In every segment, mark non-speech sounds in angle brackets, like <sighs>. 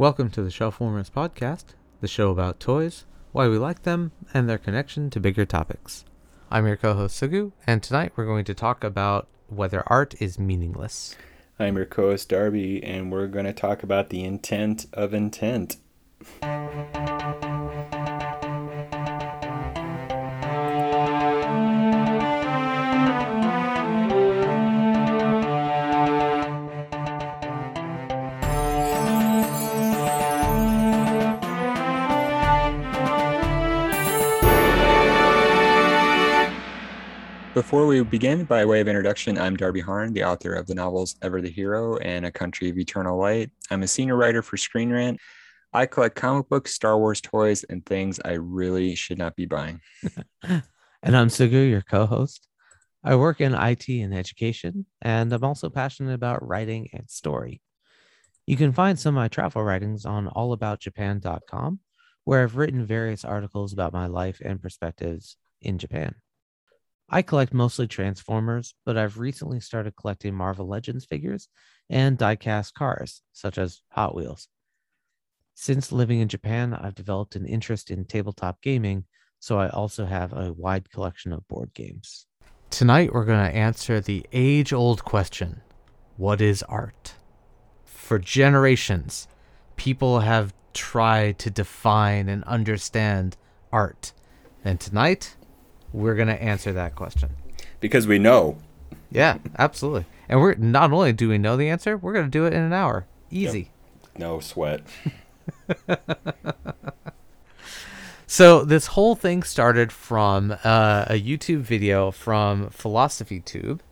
Welcome to the Shelfwarmers Podcast, the show about toys, why we like them, and their connection to bigger topics. I'm your co host Sugu, and tonight we're going to talk about whether art is meaningless. I'm your co host Darby, and we're going to talk about the intent of intent. Before we begin, by way of introduction, I'm Darby Harn, the author of the novels Ever the Hero and A Country of Eternal Light. I'm a senior writer for Screen Rant. I collect comic books, Star Wars toys, and things I really should not be buying. <laughs> and I'm Sugu, your co host. I work in IT and education, and I'm also passionate about writing and story. You can find some of my travel writings on allaboutjapan.com, where I've written various articles about my life and perspectives in Japan. I collect mostly Transformers, but I've recently started collecting Marvel Legends figures and diecast cars, such as Hot Wheels. Since living in Japan, I've developed an interest in tabletop gaming, so I also have a wide collection of board games. Tonight, we're going to answer the age old question What is art? For generations, people have tried to define and understand art. And tonight, we're going to answer that question. Because we know. Yeah, absolutely. And we're not only do we know the answer, we're going to do it in an hour. Easy. Yep. No sweat. <laughs> so this whole thing started from uh, a YouTube video from Philosophy Tube,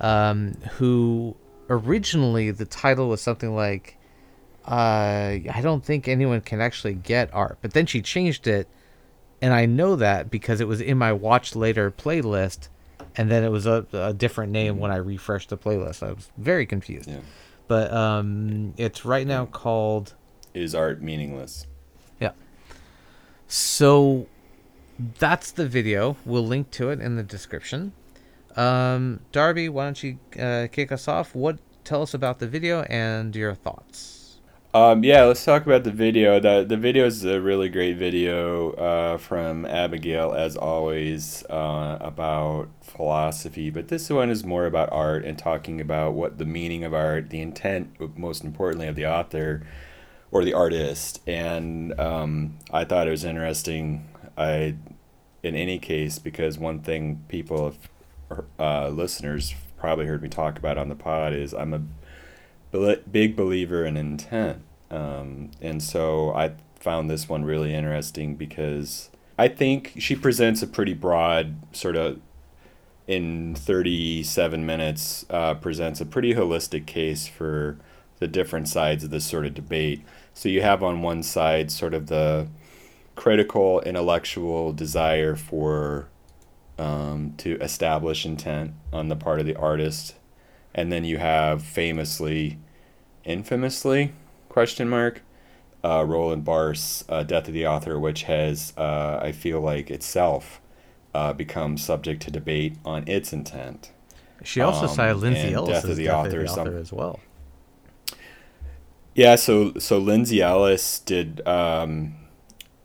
um, who originally the title was something like, uh, "I don't think anyone can actually get art," but then she changed it and I know that because it was in my watch later playlist, and then it was a, a different name when I refreshed the playlist. I was very confused. Yeah. But um, it's right now called "Is Art Meaningless?" Yeah. So that's the video. We'll link to it in the description. Um, Darby, why don't you uh, kick us off? What tell us about the video and your thoughts? Um, yeah, let's talk about the video. The the video is a really great video uh, from Abigail, as always, uh, about philosophy. But this one is more about art and talking about what the meaning of art, the intent, most importantly, of the author or the artist. And um, I thought it was interesting. I, in any case, because one thing people, uh, listeners, probably heard me talk about on the pod is I'm a big believer in intent. Um, and so I found this one really interesting because I think she presents a pretty broad sort of in 37 minutes uh, presents a pretty holistic case for the different sides of this sort of debate. So you have on one side sort of the critical intellectual desire for um, to establish intent on the part of the artist, and then you have famously infamously question mark uh, Roland Barthes' uh, Death of the Author, which has uh, I feel like itself uh, become subject to debate on its intent. She also um, cited Lindsay Ellis Death of the Death Author, of the author as well. Yeah, so so Lindsay Ellis did um,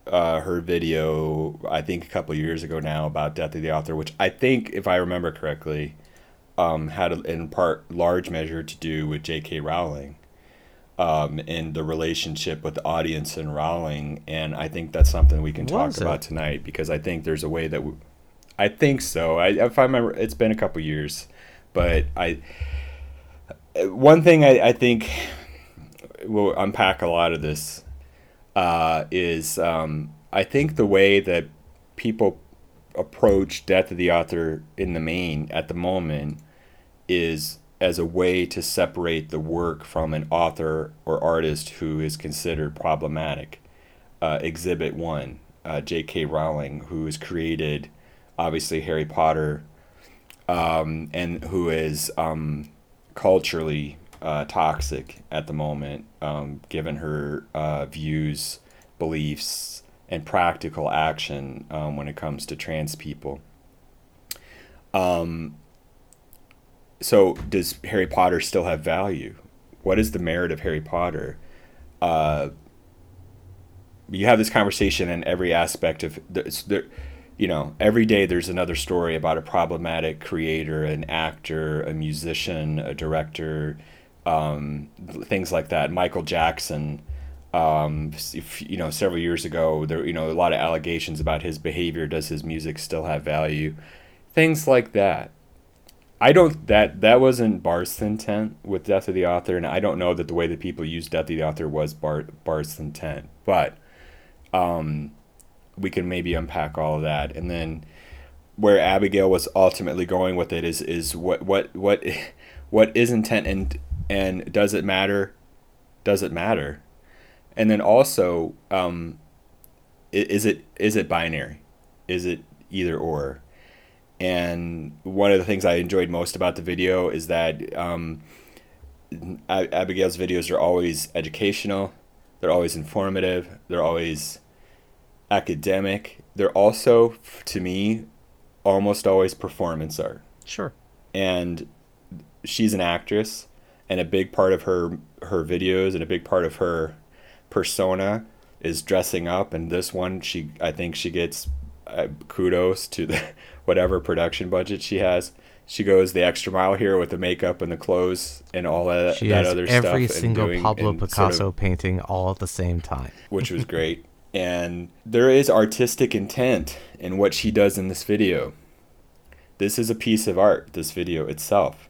uh, her video I think a couple years ago now about Death of the Author, which I think if I remember correctly, um, had in part large measure to do with J.K. Rowling um, and the relationship with the audience and Rowling. And I think that's something we can talk about tonight because I think there's a way that we, I think so. I, if I remember, it's been a couple years, but I, one thing I, I think will unpack a lot of this uh, is um, I think the way that people approach Death of the Author in the main at the moment is as a way to separate the work from an author or artist who is considered problematic. Uh, exhibit 1, uh, J.K. Rowling, who has created, obviously, Harry Potter, um, and who is um, culturally uh, toxic at the moment, um, given her uh, views, beliefs, and practical action um, when it comes to trans people. Um, so does Harry Potter still have value? What is the merit of Harry Potter? Uh, you have this conversation in every aspect of the, you know every day there's another story about a problematic creator an actor a musician a director um, things like that michael jackson um, if, you know several years ago there you know a lot of allegations about his behavior does his music still have value things like that I don't that that wasn't Barthes' intent with Death of the Author, and I don't know that the way that people used Death of the Author was Barthes' intent, but um, we can maybe unpack all of that, and then where Abigail was ultimately going with it is is what what what <laughs> what is intent and and does it matter? Does it matter? And then also, um, is it is it binary? Is it either or? And one of the things I enjoyed most about the video is that um, Abigail's videos are always educational, they're always informative, they're always academic. They're also, to me, almost always performance art. Sure. And she's an actress, and a big part of her her videos and a big part of her persona is dressing up. And this one, she I think she gets uh, kudos to the whatever production budget she has. She goes the extra mile here with the makeup and the clothes and all that, she that has other every stuff. Every single Pablo Picasso sort of, painting all at the same time, which was great. <laughs> and there is artistic intent in what she does in this video. This is a piece of art, this video itself.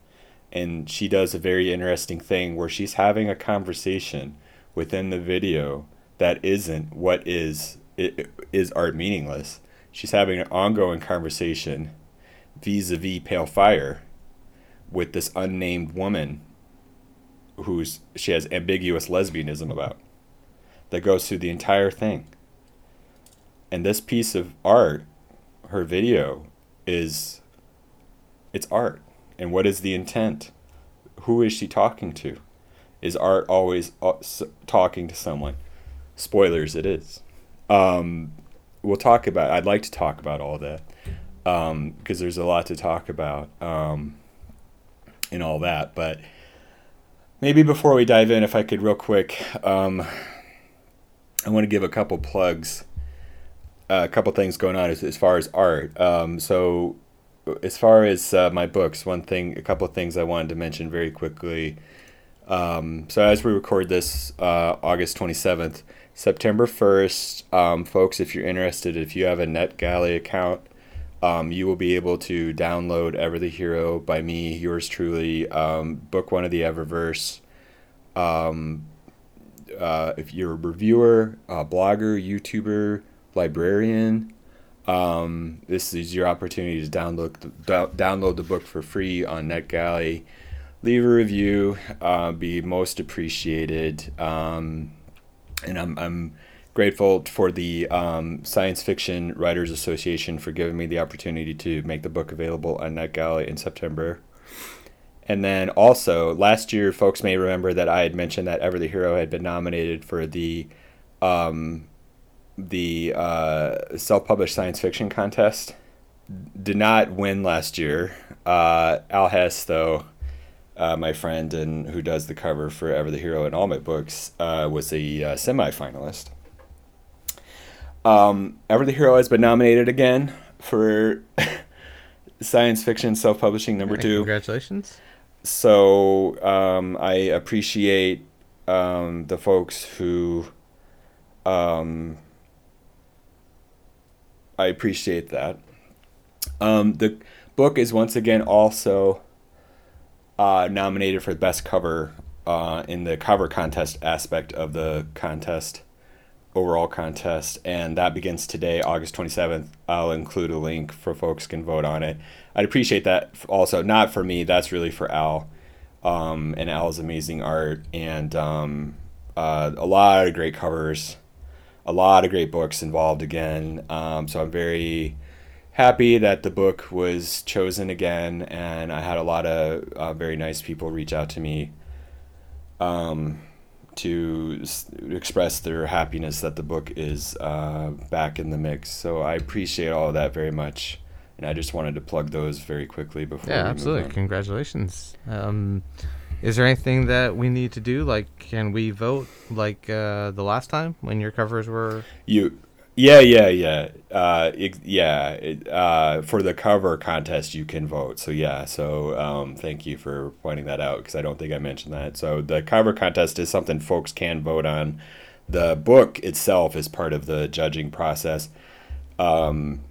And she does a very interesting thing where she's having a conversation within the video that isn't what is it is art meaningless she's having an ongoing conversation vis-a-vis pale fire with this unnamed woman who's she has ambiguous lesbianism about that goes through the entire thing. And this piece of art her video is it's art. And what is the intent? Who is she talking to? Is art always uh, talking to someone? Spoilers it is. Um, we'll talk about. I'd like to talk about all that because um, there's a lot to talk about um, and all that. But maybe before we dive in, if I could real quick, um, I want to give a couple plugs, uh, a couple things going on as, as far as art. Um, so as far as uh, my books, one thing, a couple of things I wanted to mention very quickly. Um, so as we record this, uh, August twenty seventh. September 1st, um, folks, if you're interested, if you have a NetGalley account, um, you will be able to download Ever the Hero by me, yours truly, um, book one of the Eververse. Um, uh, if you're a reviewer, a blogger, YouTuber, librarian, um, this is your opportunity to download the, download the book for free on NetGalley. Leave a review, uh, be most appreciated. Um, and I'm, I'm grateful for the um, Science Fiction Writers Association for giving me the opportunity to make the book available on NetGalley in September. And then also, last year, folks may remember that I had mentioned that Ever the Hero had been nominated for the um, the uh, self-published science fiction contest. Did not win last year. Uh, Al Hess, though, uh, my friend and who does the cover for Ever the Hero in all my books, uh, was a uh, semifinalist. Um, Ever the Hero has been nominated again for <laughs> science fiction self publishing number two. Congratulations. So um, I appreciate um, the folks who. Um, I appreciate that. Um, the book is once again also uh, nominated for the best cover uh, in the cover contest aspect of the contest, overall contest, and that begins today, August 27th. I'll include a link for folks can vote on it. I'd appreciate that also, not for me, that's really for Al. Um, and Al's amazing art and um, uh, a lot of great covers, a lot of great books involved again. Um, so I'm very happy that the book was chosen again, and I had a lot of uh, very nice people reach out to me um, to s- express their happiness that the book is uh, back in the mix. So I appreciate all of that very much, and I just wanted to plug those very quickly before. Yeah, absolutely. Congratulations. Um, Is there anything that we need to do? Like, can we vote like uh, the last time when your covers were? You, yeah, yeah, yeah, uh, ex- yeah. It, uh, for the cover contest, you can vote. So yeah, so um, thank you for pointing that out because I don't think I mentioned that. So the cover contest is something folks can vote on. The book itself is part of the judging process. Um,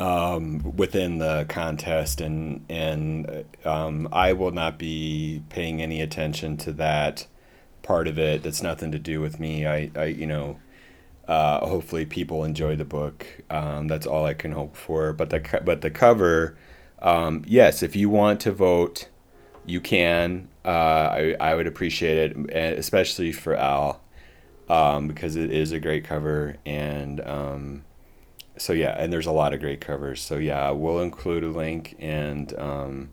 um, within the contest, and and um, I will not be paying any attention to that part of it. That's nothing to do with me. I, I you know, uh, hopefully people enjoy the book. Um, that's all I can hope for. But the but the cover, um, yes, if you want to vote, you can. Uh, I I would appreciate it, especially for Al, um, because it is a great cover and. Um, so yeah, and there's a lot of great covers. So yeah, we'll include a link, and um,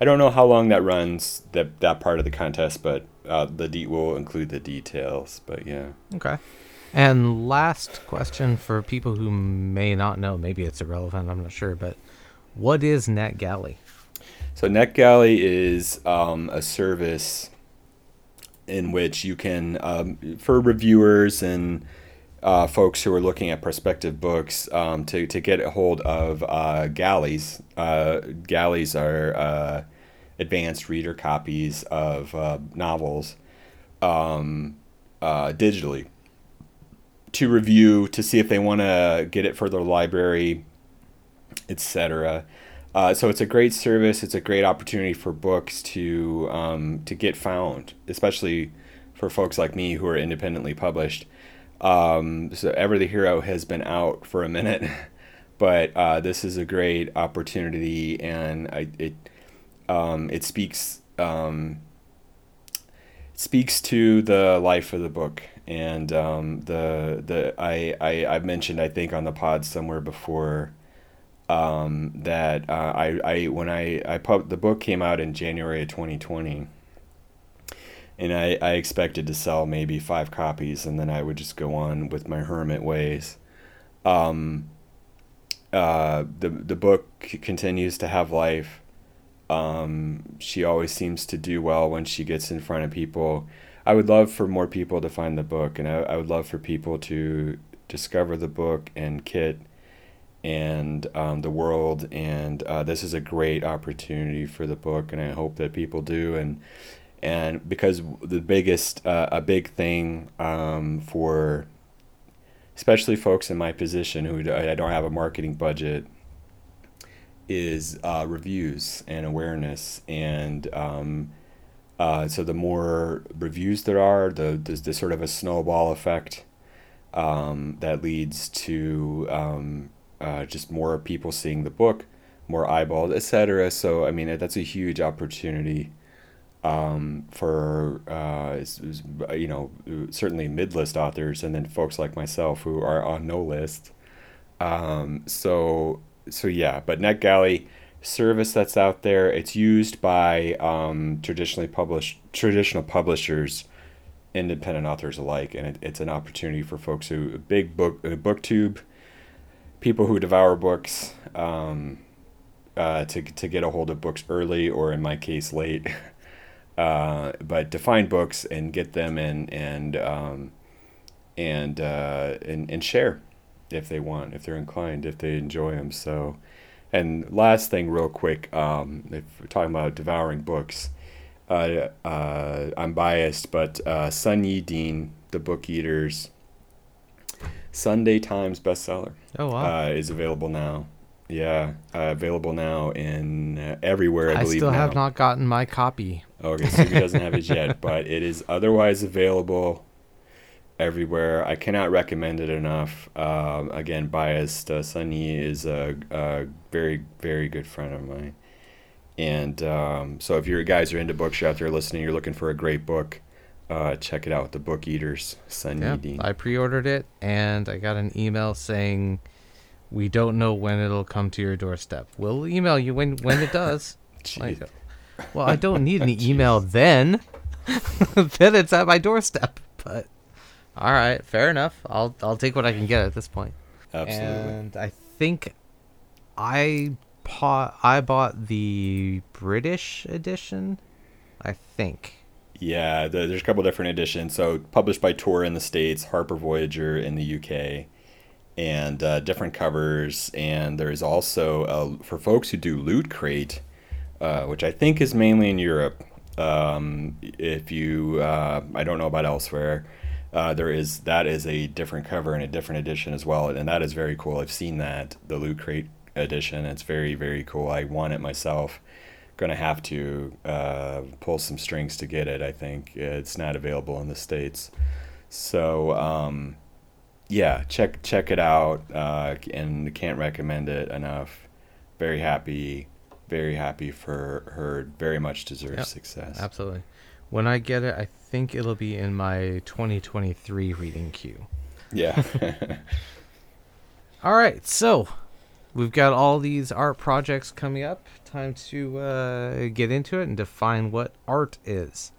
I don't know how long that runs that that part of the contest, but uh, the de- will include the details. But yeah. Okay. And last question for people who may not know, maybe it's irrelevant, I'm not sure, but what is NetGalley? So NetGalley is um, a service in which you can, um, for reviewers and uh, folks who are looking at prospective books um, to, to get a hold of uh, galleys. Uh, galleys are uh, advanced reader copies of uh, novels um, uh, digitally to review to see if they want to get it for their library, etc. so it's a great service. It's a great opportunity for books to um, to get found, especially for folks like me who are independently published. Um, so Ever the Hero has been out for a minute, <laughs> but uh, this is a great opportunity, and I, it um, it speaks um, speaks to the life of the book and um, the the I, I I've mentioned I think on the pod somewhere before um, that uh, I, I when I I pub the book came out in January of 2020 and I, I expected to sell maybe five copies and then I would just go on with my hermit ways. Um, uh, the the book continues to have life. Um, she always seems to do well when she gets in front of people. I would love for more people to find the book, and I, I would love for people to discover the book and Kit and um, the world. And uh, this is a great opportunity for the book, and I hope that people do. And and because the biggest uh, a big thing um, for especially folks in my position who I don't have a marketing budget is uh, reviews and awareness and um, uh, so the more reviews there are the there's this sort of a snowball effect um, that leads to um, uh, just more people seeing the book more eyeballs etc so i mean that's a huge opportunity um, for uh, you know certainly mid-list authors and then folks like myself who are on no list. Um, so so yeah but netgalley service that's out there it's used by um, traditionally published traditional publishers independent authors alike and it, it's an opportunity for folks who big book uh, booktube people who devour books um, uh, to, to get a hold of books early or in my case late <laughs> Uh, but to find books and get them and and um, and, uh, and and share if they want, if they're inclined, if they enjoy them. So, and last thing, real quick, um, if we're talking about devouring books, uh, uh, I'm biased, but uh, Sunyi Dean, The Book Eaters, Sunday Times bestseller. Oh wow! Uh, is available now. Yeah, uh, available now in uh, everywhere. I, I believe I still now. have not gotten my copy. Okay, so he doesn't have it yet, <laughs> but it is otherwise available everywhere. I cannot recommend it enough. Um, again, biased. Uh, Sunyi is a, a, very, very good friend of mine. And um, so if you guys are into books, you're out there listening, you're looking for a great book, uh, check it out. With the Book Eaters, Sunny yeah, Dean. I pre ordered it and I got an email saying, We don't know when it'll come to your doorstep. We'll email you when, when it does. <laughs> like, well, I don't need an <laughs> email then. <laughs> then it's at my doorstep. But all right, fair enough. I'll I'll take what I can get at this point. Absolutely. And I think I bought I bought the British edition I think. Yeah, the, there's a couple different editions. So published by Tor in the states, Harper Voyager in the UK, and uh, different covers. And there's also uh, for folks who do Loot Crate, uh, which I think is mainly in Europe. Um, if you, uh, I don't know about elsewhere. Uh, there is that is a different cover and a different edition as well, and that is very cool. I've seen that the Loot Crate edition. It's very very cool. I want it myself. Gonna have to uh, pull some strings to get it. I think it's not available in the states. So um, yeah, check check it out, uh, and can't recommend it enough. Very happy, very happy for her. Very much deserves Yep, success. Absolutely. When I get it, I think it'll be in my 2023 reading queue. Yeah. <laughs> <laughs> All right, so we've got all these art projects coming up. Time to uh, get into it and define what art is.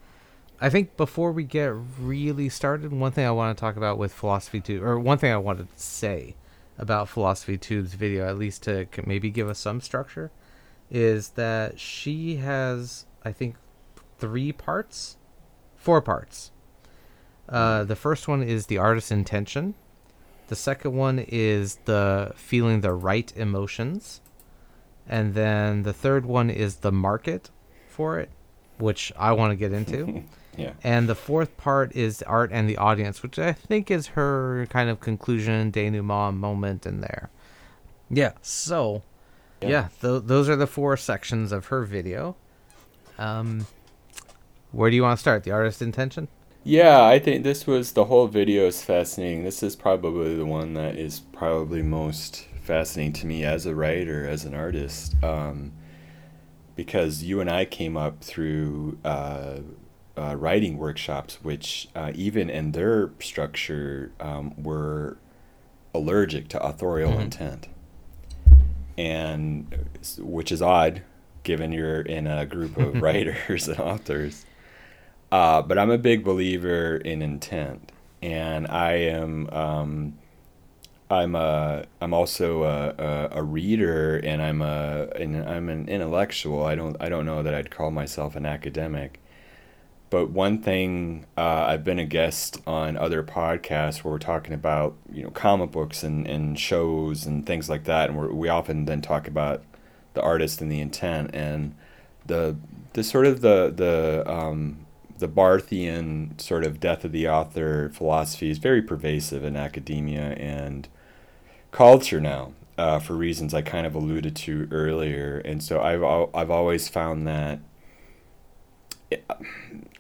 I think before we get really started, one thing I want to talk about with Philosophy Tube, or one thing I wanted to say about Philosophy Tube's video, at least to maybe give us some structure, is that she has, I think, three parts, four parts. Uh, the first one is the artist's intention. The second one is the feeling the right emotions. And then the third one is the market for it, which I want to get into. <laughs> yeah. and the fourth part is art and the audience, which I think is her kind of conclusion, denouement moment in there. Yeah, so Yeah. yeah, th- those are the four sections of her video. Um, where do you want to start? The artist intention? Yeah, I think this was the whole video is fascinating. This is probably the one that is probably most fascinating to me as a writer, as an artist, um, because you and I came up through uh, uh, writing workshops, which uh, even in their structure um, were allergic to authorial Mhm. intent, and which is odd, given you're in a group of <laughs> writers and authors. Uh, but I'm a big believer in intent, and I am. Um, I'm a. I'm also a, a, a reader, and I'm a. And I'm an intellectual. I don't. I don't know that I'd call myself an academic. But one thing, uh, I've been a guest on other podcasts where we're talking about you know comic books and, and shows and things like that, and we're, we often then talk about the artist and the intent and the the sort of the the um, the Barthian sort of death of the author philosophy is very pervasive in academia and culture now, uh, for reasons I kind of alluded to earlier. And so I've I've always found that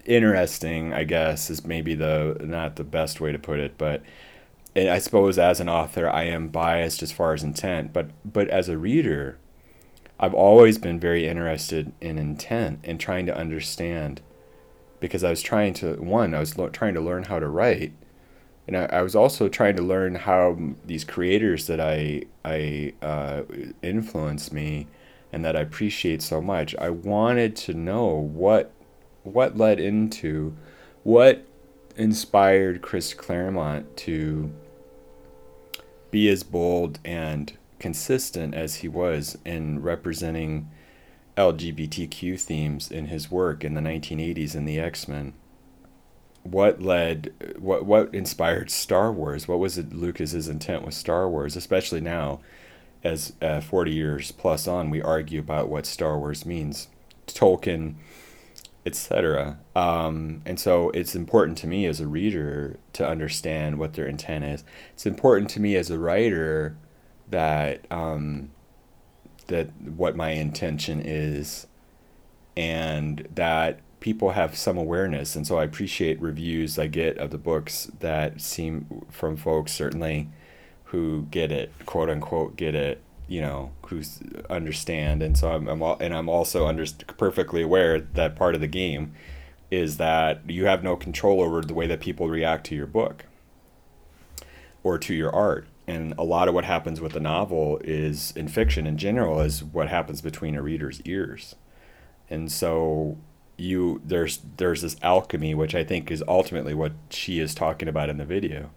interesting. I guess is maybe the not the best way to put it, but I suppose as an author I am biased as far as intent, but but as a reader. I've always been very interested in intent and trying to understand because I was trying to one I was lo- trying to learn how to write and I, I was also trying to learn how these creators that I I uh, influence me and that I appreciate so much I wanted to know what what led into what inspired Chris Claremont to be as bold and consistent as he was in representing LGBTQ themes in his work in the 1980s in the X-Men. What led what what inspired Star Wars? What was it Lucas's intent with Star Wars, especially now as uh, 40 years plus on we argue about what Star Wars means. Tolkien etc. Um, and so it's important to me as a reader to understand what their intent is. It's important to me as a writer that um, that what my intention is, and that people have some awareness. And so I appreciate reviews I get of the books that seem from folks certainly who get it, quote unquote, get it. You know, who understand, and so I'm, I'm al- and I'm also under, perfectly aware that part of the game is that you have no control over the way that people react to your book or to your art. And a lot of what happens with the novel is in fiction in general is what happens between a reader's ears. And so you there's there's this alchemy which I think is ultimately what she is talking about in the video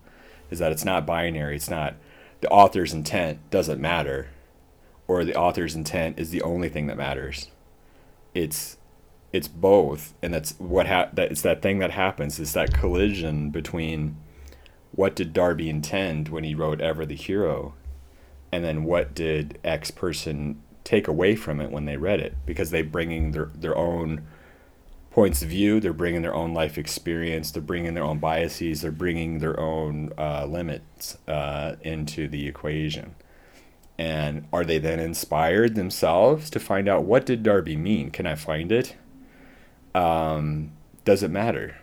is that it's not binary. It's not the author's intent doesn't matter or the author's intent is the only thing that matters. It's it's both, and that's what ha- that it's that thing that happens. It's that collision between what did Darby intend when he wrote Ever the Hero, and then what did X person take away from it when they read it? Because they're bringing their their own points of view they're bringing their own life experience they're bringing their own biases they're bringing their own uh, limits uh, into the equation. And are they then inspired themselves to find out what did darby mean? Can i find it? Um, does it matter?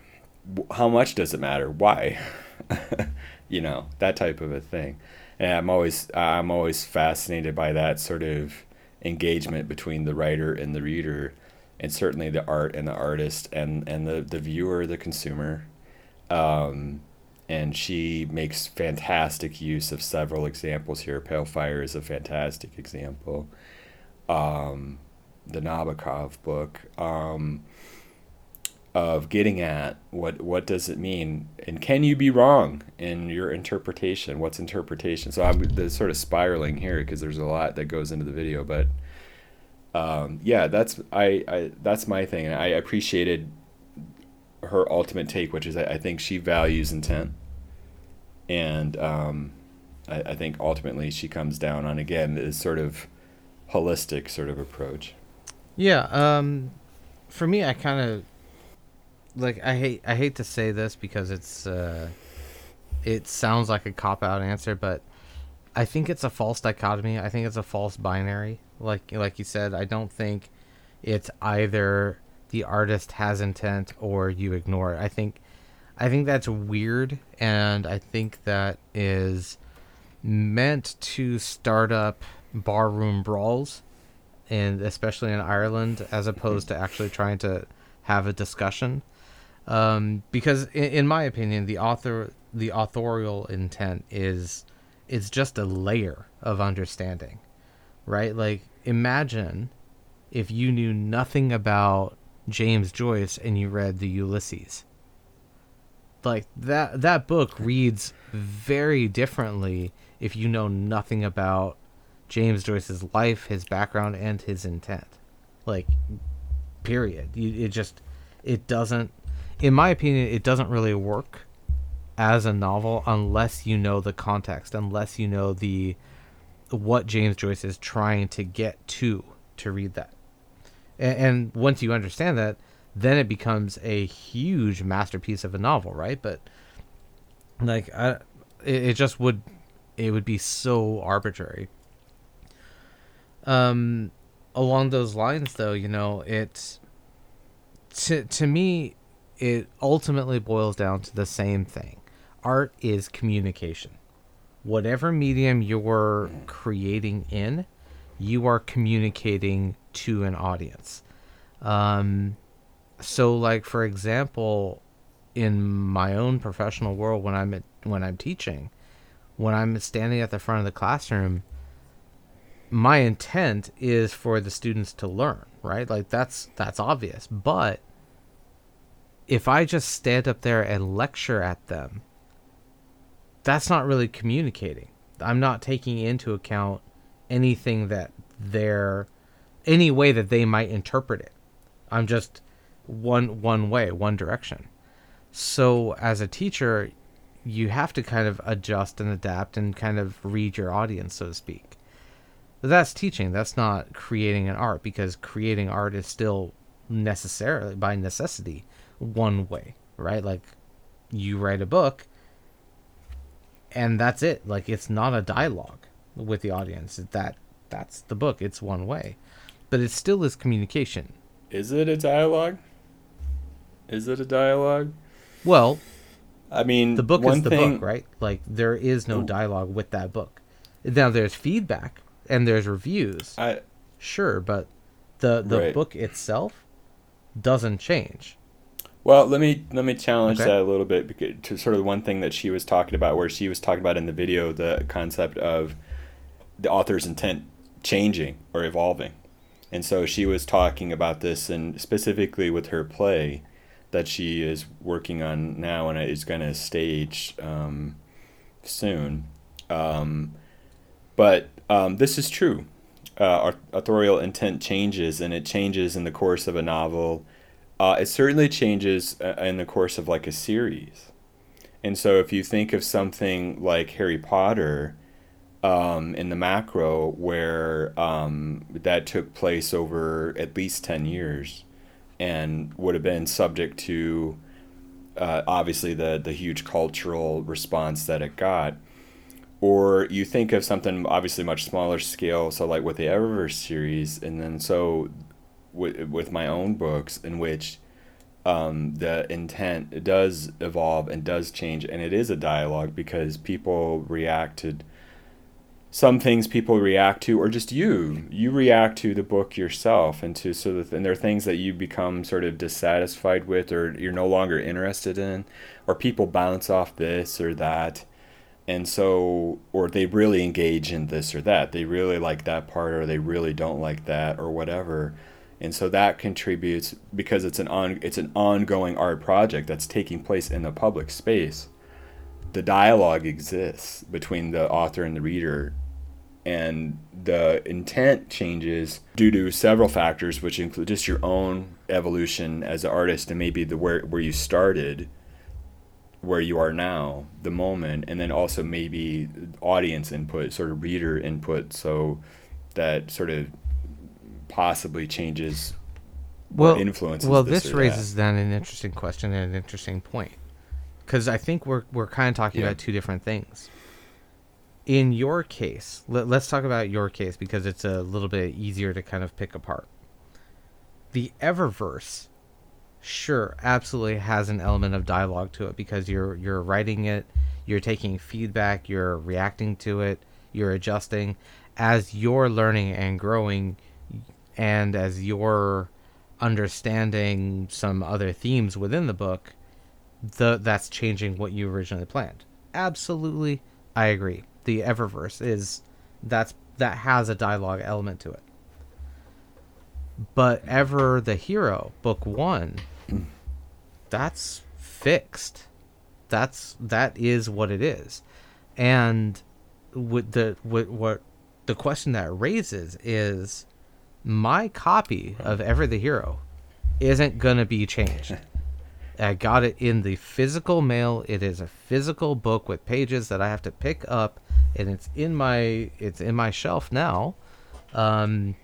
How much does it matter? Why <laughs> <laughs> you know that type of a thing and i'm always i'm always fascinated by that sort of engagement between the writer and the reader, and certainly the art and the artist and and the the viewer, the consumer. Um, and she makes fantastic use of several examples here. Pale Fire is a fantastic example. Um, the Nabokov book. Um, of getting at what what does it mean? And can you be wrong in your interpretation? What's interpretation? So i'm the sort of spiraling here because there's a lot that goes into the video but um, yeah that's I, I that's my thing. I appreciated her ultimate take which is i, I think she values intent. And um, I, I think ultimately she comes down on again this sort of holistic sort of approach. Yeah um for me i kind of like I hate I hate to say this because it's uh, it sounds like a cop out answer, but I think it's a false dichotomy. I think it's a false binary. Like like you said, I don't think it's either the artist has intent or you ignore it. I think I think that's weird and I think that is meant to start up barroom brawls and especially in Ireland as opposed to actually trying to have a discussion um, because in, in, my opinion, the author the authorial intent is is just a layer of understanding, right? Like imagine if you knew nothing about James Joyce and you read the Ulysses. Like that that book reads very differently if you know nothing about James Joyce's life, his background, and his intent. Like, period. You, it just it doesn't in my opinion, it doesn't really work as a novel unless you know the context, unless you know the what James Joyce is trying to get to to read that. And, and once you understand that, then it becomes a huge masterpiece of a novel, right? But like, I, it, it just would, it would be so arbitrary. Um, along those lines, though, you know, it's to to me it ultimately boils down to the same thing art is communication. Whatever medium you're creating in, you are communicating to an audience. Um, so, like for example, in my own professional world, when I'm at, when I'm teaching, when I'm standing at the front of the classroom, my intent is for the students to learn, right? Like that's that's obvious, but if I just stand up there and lecture at them, that's not really communicating. I'm not taking into account anything that they're any way that they might interpret it. I'm just one one way, one direction. So as a teacher, you have to kind of adjust and adapt and kind of read your audience, so to speak. But that's teaching. That's not creating an art because creating art is still necessarily by necessity one way, right? Like you write a book and that's it. Like it's not a dialogue with the audience. That that's the book. It's one way. But it still is communication. Is it a dialogue? Is it a dialogue? Well, I mean, the book is the thing... book, right? Like there is no dialogue with that book. Now there's feedback and there's reviews. I sure, but the the right. book itself doesn't change. Well, let me let me challenge okay. that a little bit because, to sort of one thing that she was talking about, where she was talking about in the video the concept of the author's intent changing or evolving, and so she was talking about this and specifically with her play that she is working on now and is going to stage um, soon. Um, but um, this is true. Uh, authorial intent changes, and it changes in the course of a novel uh, it certainly changes uh, in the course of like a series. And so if you think of something like Harry Potter um, in the macro, where um, that took place over at least 10 years and would have been subject to uh, obviously the, the huge cultural response that it got. Or you think of something obviously much smaller scale, so like with the Eververse series, and then so with, with my own books, in which um, the intent does evolve and does change, and it is a dialogue because people react to some things people react to, or just you, you react to the book yourself, and to so that, and there are things that you become sort of dissatisfied with, or you're no longer interested in, or people bounce off this or that, and so, or they really engage in this or that, they really like that part, or they really don't like that, or whatever and so that contributes because it's an on it's an ongoing art project that's taking place in the public space the dialogue exists between the author and the reader. And the intent changes due to several factors which include just your own evolution as an artist and maybe the where, where you started where you are now the moment and then also maybe audience input sort of reader input. So that sort of possibly changes well, influences. Well, this, this raises that. then an interesting question and an interesting point, because I think we're we're kind of talking yeah. about two different things. In your case, let, let's talk about your case because it's a little bit easier to kind of pick apart. The Eververse, sure, absolutely has an element of dialogue to it because you're you're writing it, you're taking feedback, you're reacting to it, you're adjusting as you're learning and growing and as you're understanding some other themes within the book, the that's changing what you originally planned. Absolutely, I agree. The Eververse is that's that has a dialogue element to it. But Ever the Hero, book 1, <clears throat> that's fixed. That's that is what it is. And with the what what the question that raises is my copy of Ever the Hero isn't going to be changed. <laughs> I got it in the physical mail. It is a physical book with pages that I have to pick up and it's in my it's in my shelf now. Um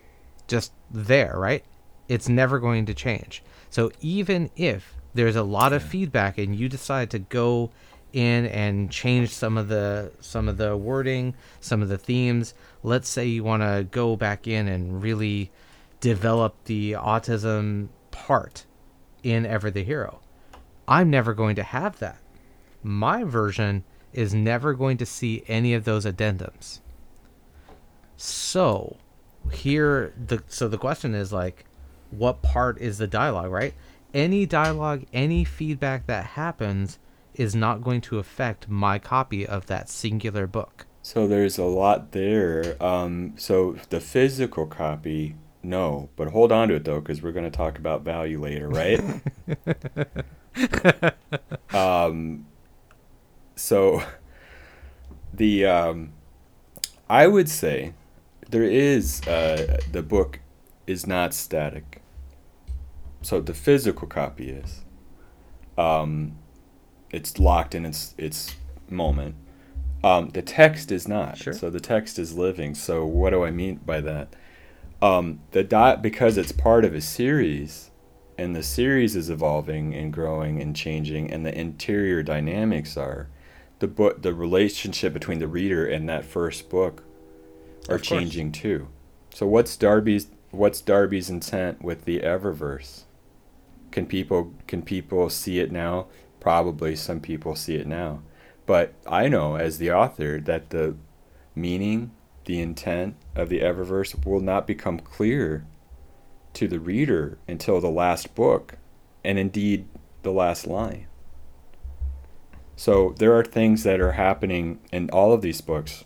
just there, right? It's never going to change. So even if there's a lot of feedback and you decide to go in and change some of the some of the wording, some of the themes. Let's say you want to go back in and really develop the autism part in Ever the Hero. I'm never going to have that. My version is never going to see any of those addendums. So, here the so the question is like what part is the dialogue, right? Any dialogue, any feedback that happens is not going to affect my copy of that singular book. So there's a lot there. Um, so the physical copy, no, but hold on to it though, because we're going to talk about value later, right? <laughs> um, so the um, I would say there is uh, the book is not static. So the physical copy is. Um, it's locked in its its moment. Um, the text is not. Sure. So the text is living. So what do I mean by that? Um, the dot because it's part of a series, and the series is evolving and growing and changing, and the interior dynamics are the book, the relationship between the reader and that first book are changing too. So what's Darby's what's Darby's intent with the Eververse? Can people can people see it now? probably some people see it now. But I know as the author that the meaning, the intent of the Eververse will not become clear to the reader until the last book, and indeed the last line. So there are things that are happening in all of these books,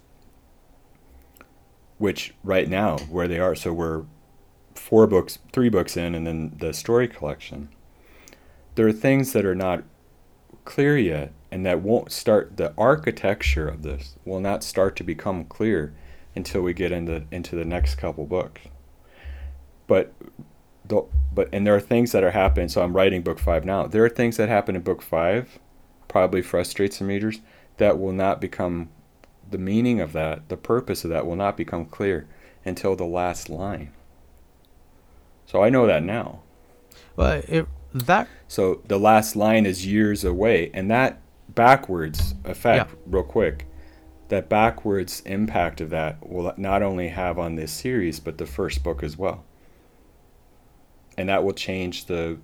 which right now, where they are, so we're four books, three books in, and then the story collection. There are things that are not clear yet, and that won't start. The architecture of this will not start to become clear until we get into into the next couple books. But the, but and there are things that are happening. So I'm writing book five now. There are things that happen in book five, probably frustrate some readers that will not become the meaning of that, the purpose of that will not become clear until the last line. So I know that now. But it that So the last line is years away, and that backwards effect, Yeah. real quick, that backwards impact of that will not only have on this series, but the first book as well. And that will change the,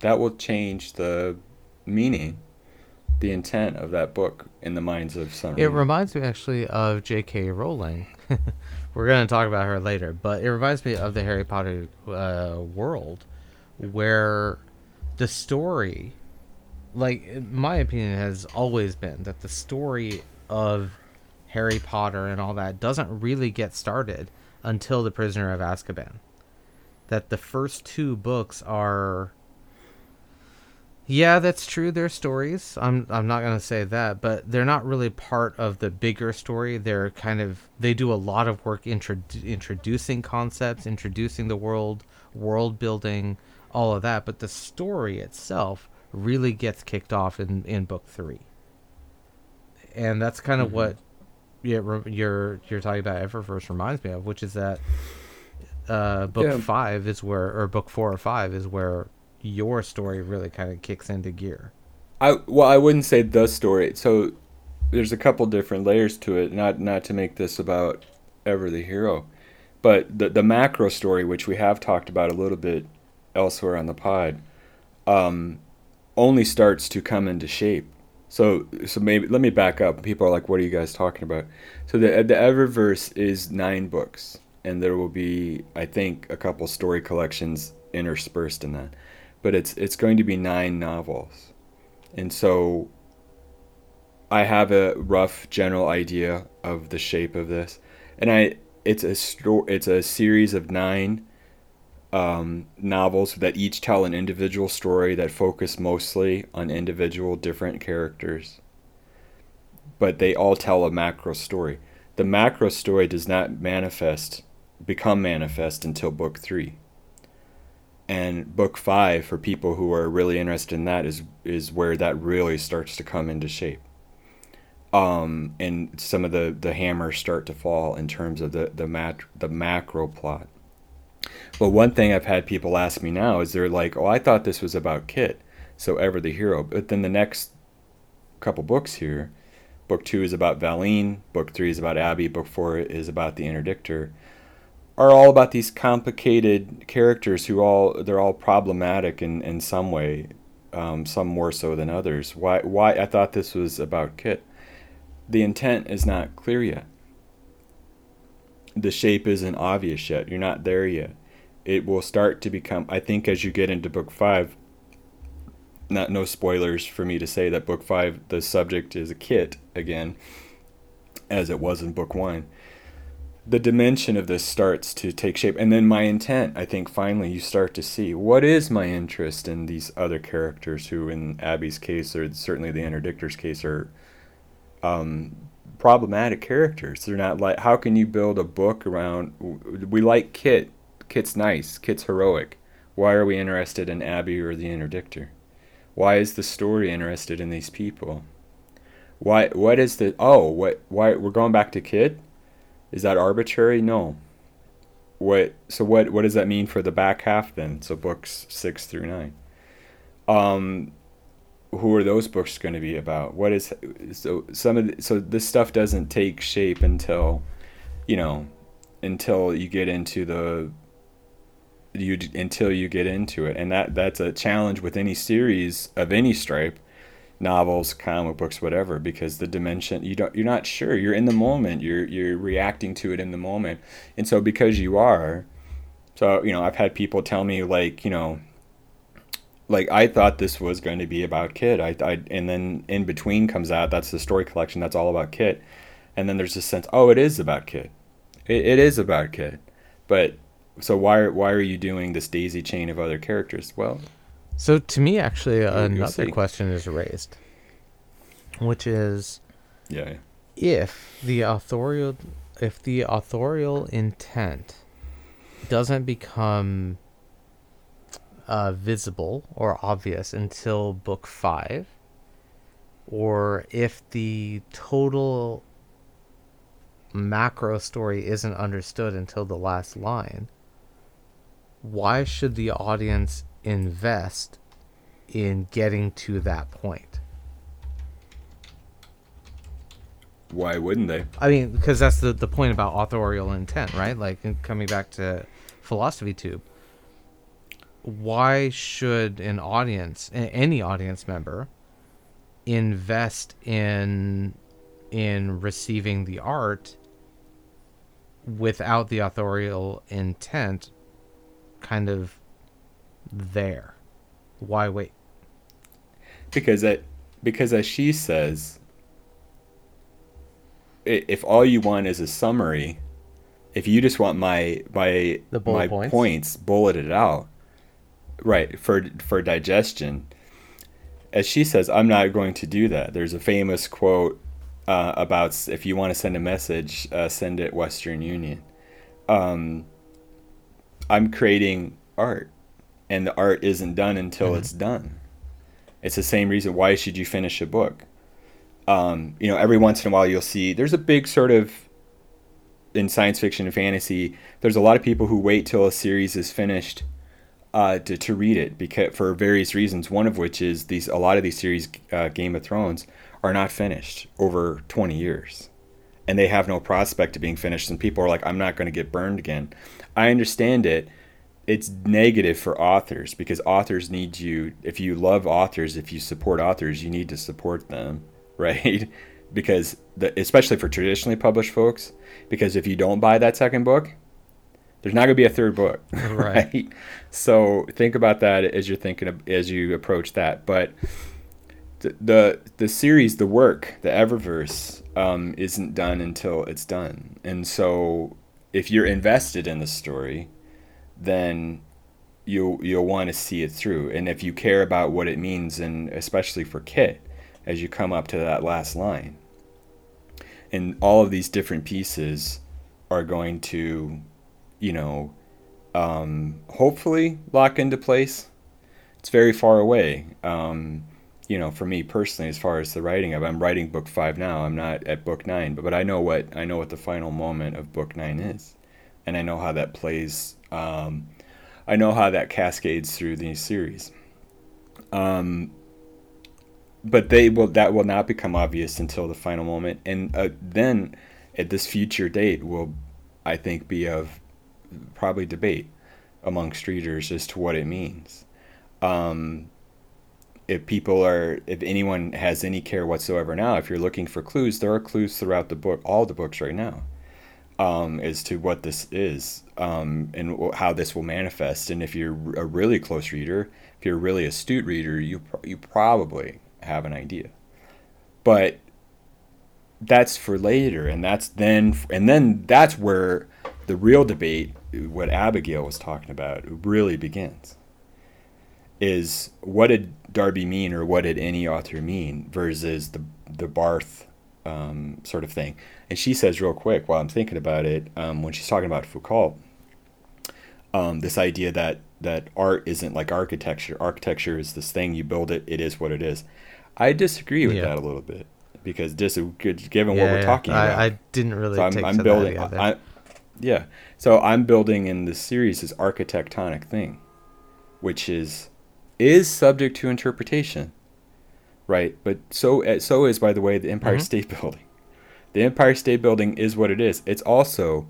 that will change the meaning, the intent of that book in the minds of some. It reminds me actually of J.K. Rowling. <laughs> We're going to talk about her later, but it reminds me of the Harry Potter uh, world where the story, like, my opinion, has always been that the story of Harry Potter and all that doesn't really get started until The Prisoner of Azkaban. That the first two books are yeah, that's true. They're stories. I'm I'm not gonna say that, but they're not really part of the bigger story. They're kind of they do a lot of work intro- introducing concepts, introducing the world, world building, all of that. But the story itself really gets kicked off in in book three, and that's kind of what yeah, re- you're you're talking about. Eververse reminds me of, which is that uh, book Yeah. five is where, or book four or five is where your story really kind of kicks into gear. I well, I wouldn't say the story. So there's a couple different layers to it. Not not to make this about ever the hero, but the the macro story, which we have talked about a little bit elsewhere on the pod, um, only starts to come into shape. So so maybe let me back up. People are like, "What are you guys talking about?" So the the Eververse is nine books, and there will be, I think, a couple story collections interspersed in that, but it's it's going to be nine novels. And so I have a rough general idea of the shape of this. And I it's a sto- it's a series of 9 um, novels that each tell an individual story that focus mostly on individual different characters. But they all tell a macro story. The macro story does not manifest become manifest until book 3 and book five for people who are really interested in that is is where that really starts to come into shape um and some of the the hammers start to fall in terms of the the mat the macro plot but one thing i've had people ask me now is they're like oh i thought this was about kit so ever the hero but then the next couple books here book two is about valine book three is about abby book four is about the interdictor are all about these complicated characters who all they're all problematic in, in some way, um, some more so than others. Why why I thought this was about Kit. The intent is not clear yet. The shape isn't obvious yet. You're not there yet. It will start to become I think as you get into book five not no spoilers for me to say that book five the subject is a kit again, as it was in book one. The dimension of this starts to take shape and then my intent i think finally you start to see what is my interest in these other characters who in abby's case or certainly the interdictor's case are um, problematic characters. They're not like how can you build a book around we like kit kit's nice kit's heroic why are we interested in abby or the interdictor why is the story interested in these people why what is the oh what why we're going back to kit is that arbitrary? No. What so what what does that mean for the back half then? So books 6 through 9. Um who are those books going to be about? What is so some of the, so this stuff doesn't take shape until you know until you get into the you until you get into it and that that's a challenge with any series of any stripe novels, comic books, whatever, because the dimension you don't you're not sure. You're in the moment. You're you're reacting to it in the moment. And so because you are, so you know, I've had people tell me like, you know, like I thought this was going to be about Kit. I, I and then in between comes out that's the story collection that's all about Kit. And then there's this sense, oh, it is about Kit. It, it is about Kit. But so why why are you doing this daisy chain of other characters? Well, So to me, actually, another question is raised, which is yeah. if the authorial if the authorial intent doesn't become uh, visible or obvious until book five, or if the total macro story isn't understood until the last line, why should the audience invest in getting to that point? Why wouldn't they? I mean, because that's the, the point about authorial intent, right? Like coming back to philosophy tube. Why should an audience, any audience member, invest in in receiving the art without the authorial intent kind of there? Why wait? Because that because as she says, if all you want is a summary, if you just want my my my points. points bulleted out, right for for digestion. As she says, I'm not going to do that. There's a famous quote uh, about if you want to send a message, uh, send it Western Union. Um, I'm creating art, and the art isn't done until mm-hmm. it's done. It's the same reason why should you finish a book? Um, you know, every once in a while you'll see there's a big sort of in science fiction and fantasy. There's a lot of people who wait till a series is finished uh, to to read it because for various reasons. One of which is these a lot of these series, uh, Game of Thrones, are not finished over 20 years, and they have no prospect of being finished. And people are like, I'm not going to get burned again. I understand it it's negative for authors because authors need you if you love authors if you support authors you need to support them <laughs> right? because the, especially for traditionally published folks, because if you don't buy that second book, there's not going to be a third book, <laughs> right. right? So think about that as you're thinking of, as you approach that. But the the, the series, the work, the Eververse, um, isn't done until it's done, and so if you're invested in the story, then you'll you'll want to see it through. And if you care about what it means, and especially for Kit, as you come up to that last line. And all of these different pieces are going to, you know, um, hopefully lock into place. It's very far away. Um, you know, for me personally, as far as the writing of, I'm writing book five now. I'm not at book nine, but, but I know what I know what the final moment of book nine is, and I know how that plays. Um, I know how that cascades through the series. Um, but they will that will not become obvious until the final moment and uh, then at this future date will i think be of probably debate amongst readers as to what it means um, if people are if anyone has any care whatsoever now if you're looking for clues there are clues throughout the book all the books right now um, as to what this is um, and how this will manifest and if you're a really close reader if you're a really astute reader you you probably have an idea. But that's for later and that's then and then that's where the real debate what Abigail was talking about really begins. Is what did Darby mean or what did any author mean versus the the Barthes um, sort of thing. And she says real quick while I'm thinking about it, um, when she's talking about Foucault, um, this idea that that art isn't like architecture. Architecture is this thing you build it, it is what it is. I disagree with yeah. that a little bit because just given yeah, what we're talking I, about, I didn't really. So I'm, I'm building. I, yeah, so I'm building in this series this architectonic thing, which is is subject to interpretation, right? But so eh, so is by the way the Empire mm-hmm. State Building. The Empire State Building is what it is. It's also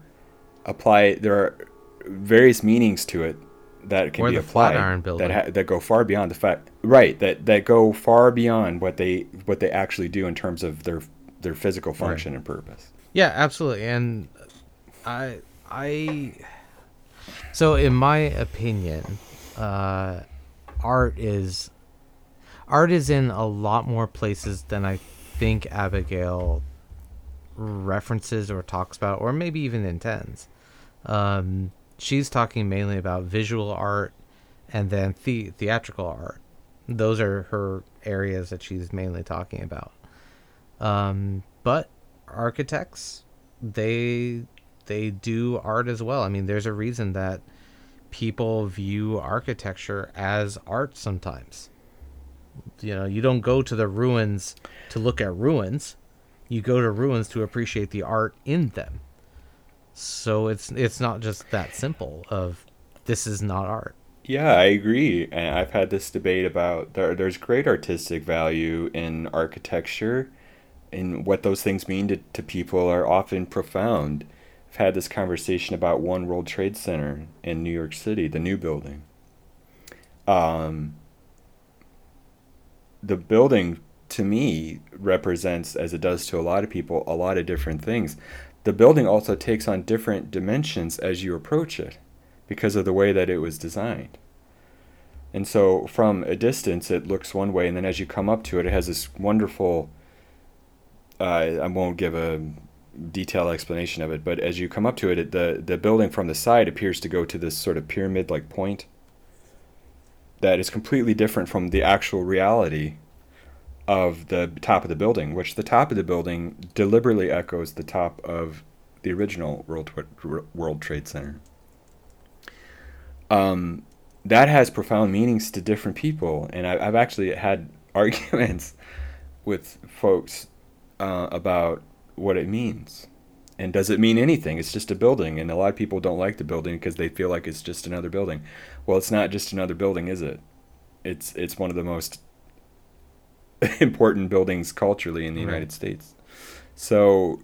apply. There are various meanings to it that can or be applied that ha- that go far beyond the fact right that that go far beyond what they what they actually do in terms of their their physical function right. and purpose. Yeah, absolutely. And I I so in my opinion, uh, art is art is in a lot more places than I think Abigail references or talks about, or maybe even intends. Um, she's talking mainly about visual art and then the- theatrical art. Those are her areas that she's mainly talking about. Um, but architects, they they do art as well. I mean, there's a reason that people view architecture as art sometimes. You know, you don't go to the ruins to look at ruins. You go to ruins to appreciate the art in them. So it's it's not just that simple of this is not art. Yeah, I agree. And I've had this debate about there, there's great artistic value in architecture and what those things mean to, to people are often profound. I've had this conversation about One World Trade Center in New York City, the new building. Um, the building to me represents, as it does to a lot of people, a lot of different things. The building also takes on different dimensions as you approach it because of the way that it was designed. And so from a distance, it looks one way, and then as you come up to it, it has this wonderful. Uh, I won't give a detailed explanation of it, but as you come up to it, it, the the building from the side appears to go to this sort of pyramid-like point. That is completely different from the actual reality of the top of the building, which the top of the building deliberately echoes the top of the original World World Trade Center um, that has profound meanings to different people. And I, have actually had <laughs> arguments with folks uh, about what it means. And does it mean anything? It's just a building. And a lot of people don't like the building because they feel like it's just another building. Well, it's not just another building, is it? It's, it's one of the most <laughs> important buildings culturally in the right. United States. So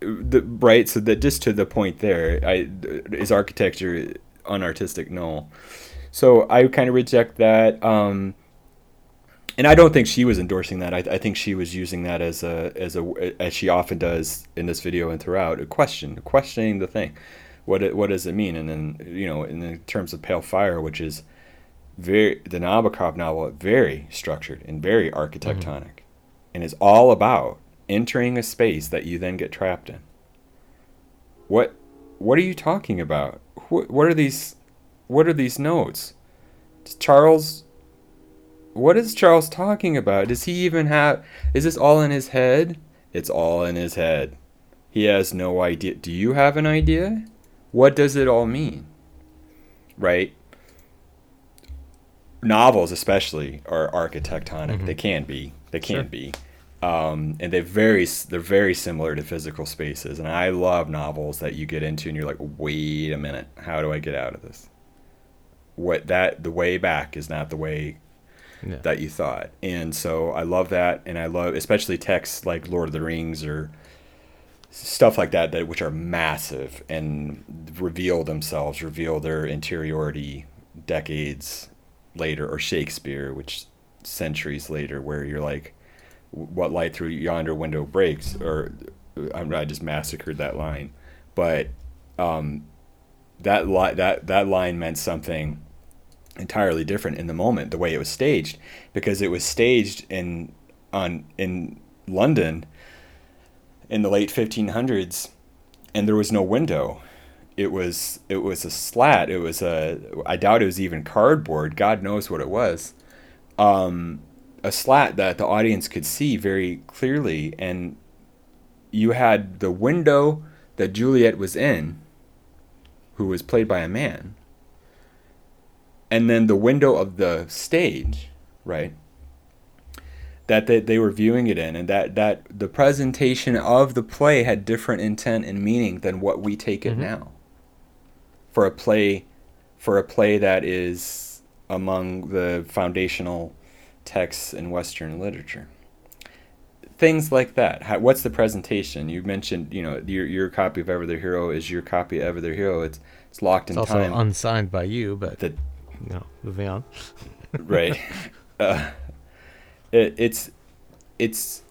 the right so that just to the point there I, is architecture unartistic no so i kind of reject that um, and i don't think she was endorsing that. I, I, think she was using that as a as a as she often does in this video and throughout a question questioning the thing. What it, what does it mean? And then you know in the terms of pale fire which is very the nabokov novel very structured and very architectonic. Mm-hmm. and is all about entering a space that you then get trapped in. What what are you talking about? What, what are these what are these notes? Does Charles what is Charles talking about? Does he even have is this all in his head? It's all in his head. He has no idea. Do you have an idea? What does it all mean? Right? Novels especially are architectonic. Mm-hmm. They can be. They can sure. be um, and they very they're very similar to physical spaces. And I love novels that you get into and you're like, wait a minute, how do I get out of this? What that the way back is not the way yeah. that you thought. And so I love that, and I love especially texts like Lord of the Rings or stuff like that that which are massive and reveal themselves, reveal their interiority decades later, or Shakespeare, which centuries later, where you're like what light through yonder window breaks, or I just massacred that line, but um, that li- that that line meant something entirely different in the moment, the way it was staged, because it was staged in on in London in the late 1500s, and there was no window. It was it was a slat. It was a I doubt it was even cardboard. God knows what it was. Um, a slat that the audience could see very clearly and you had the window that Juliet was in who was played by a man and then the window of the stage right that they, they were viewing it in and that that the presentation of the play had different intent and meaning than what we take it mm-hmm. now for a play for a play that is among the foundational texts in Western literature. Things like that. How, what's the presentation? You mentioned, you know, your your copy of Ever the Hero is your copy of Ever the Hero. It's it's locked in it's time. also unsigned by you, but the, no, moving on. <laughs> right. Uh, it, it's it's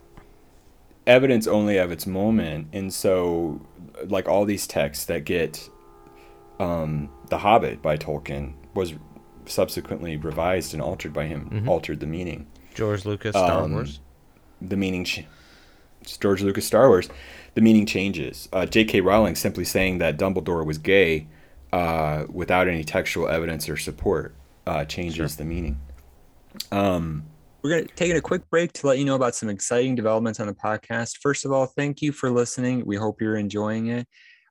evidence only of its moment, and so like all these texts that get um, The Hobbit by Tolkien was subsequently revised and altered by him, mm-hmm. altered the meaning. George Lucas, Star um, Wars. The meaning, ch- George Lucas, Star Wars. The meaning changes. Uh, J.K. Rowling simply saying that Dumbledore was gay, uh, without any textual evidence or support, uh, changes sure. the meaning. Um, we're going to take a quick break to let you know about some exciting developments on the podcast. First of all, thank you for listening. We hope you're enjoying it.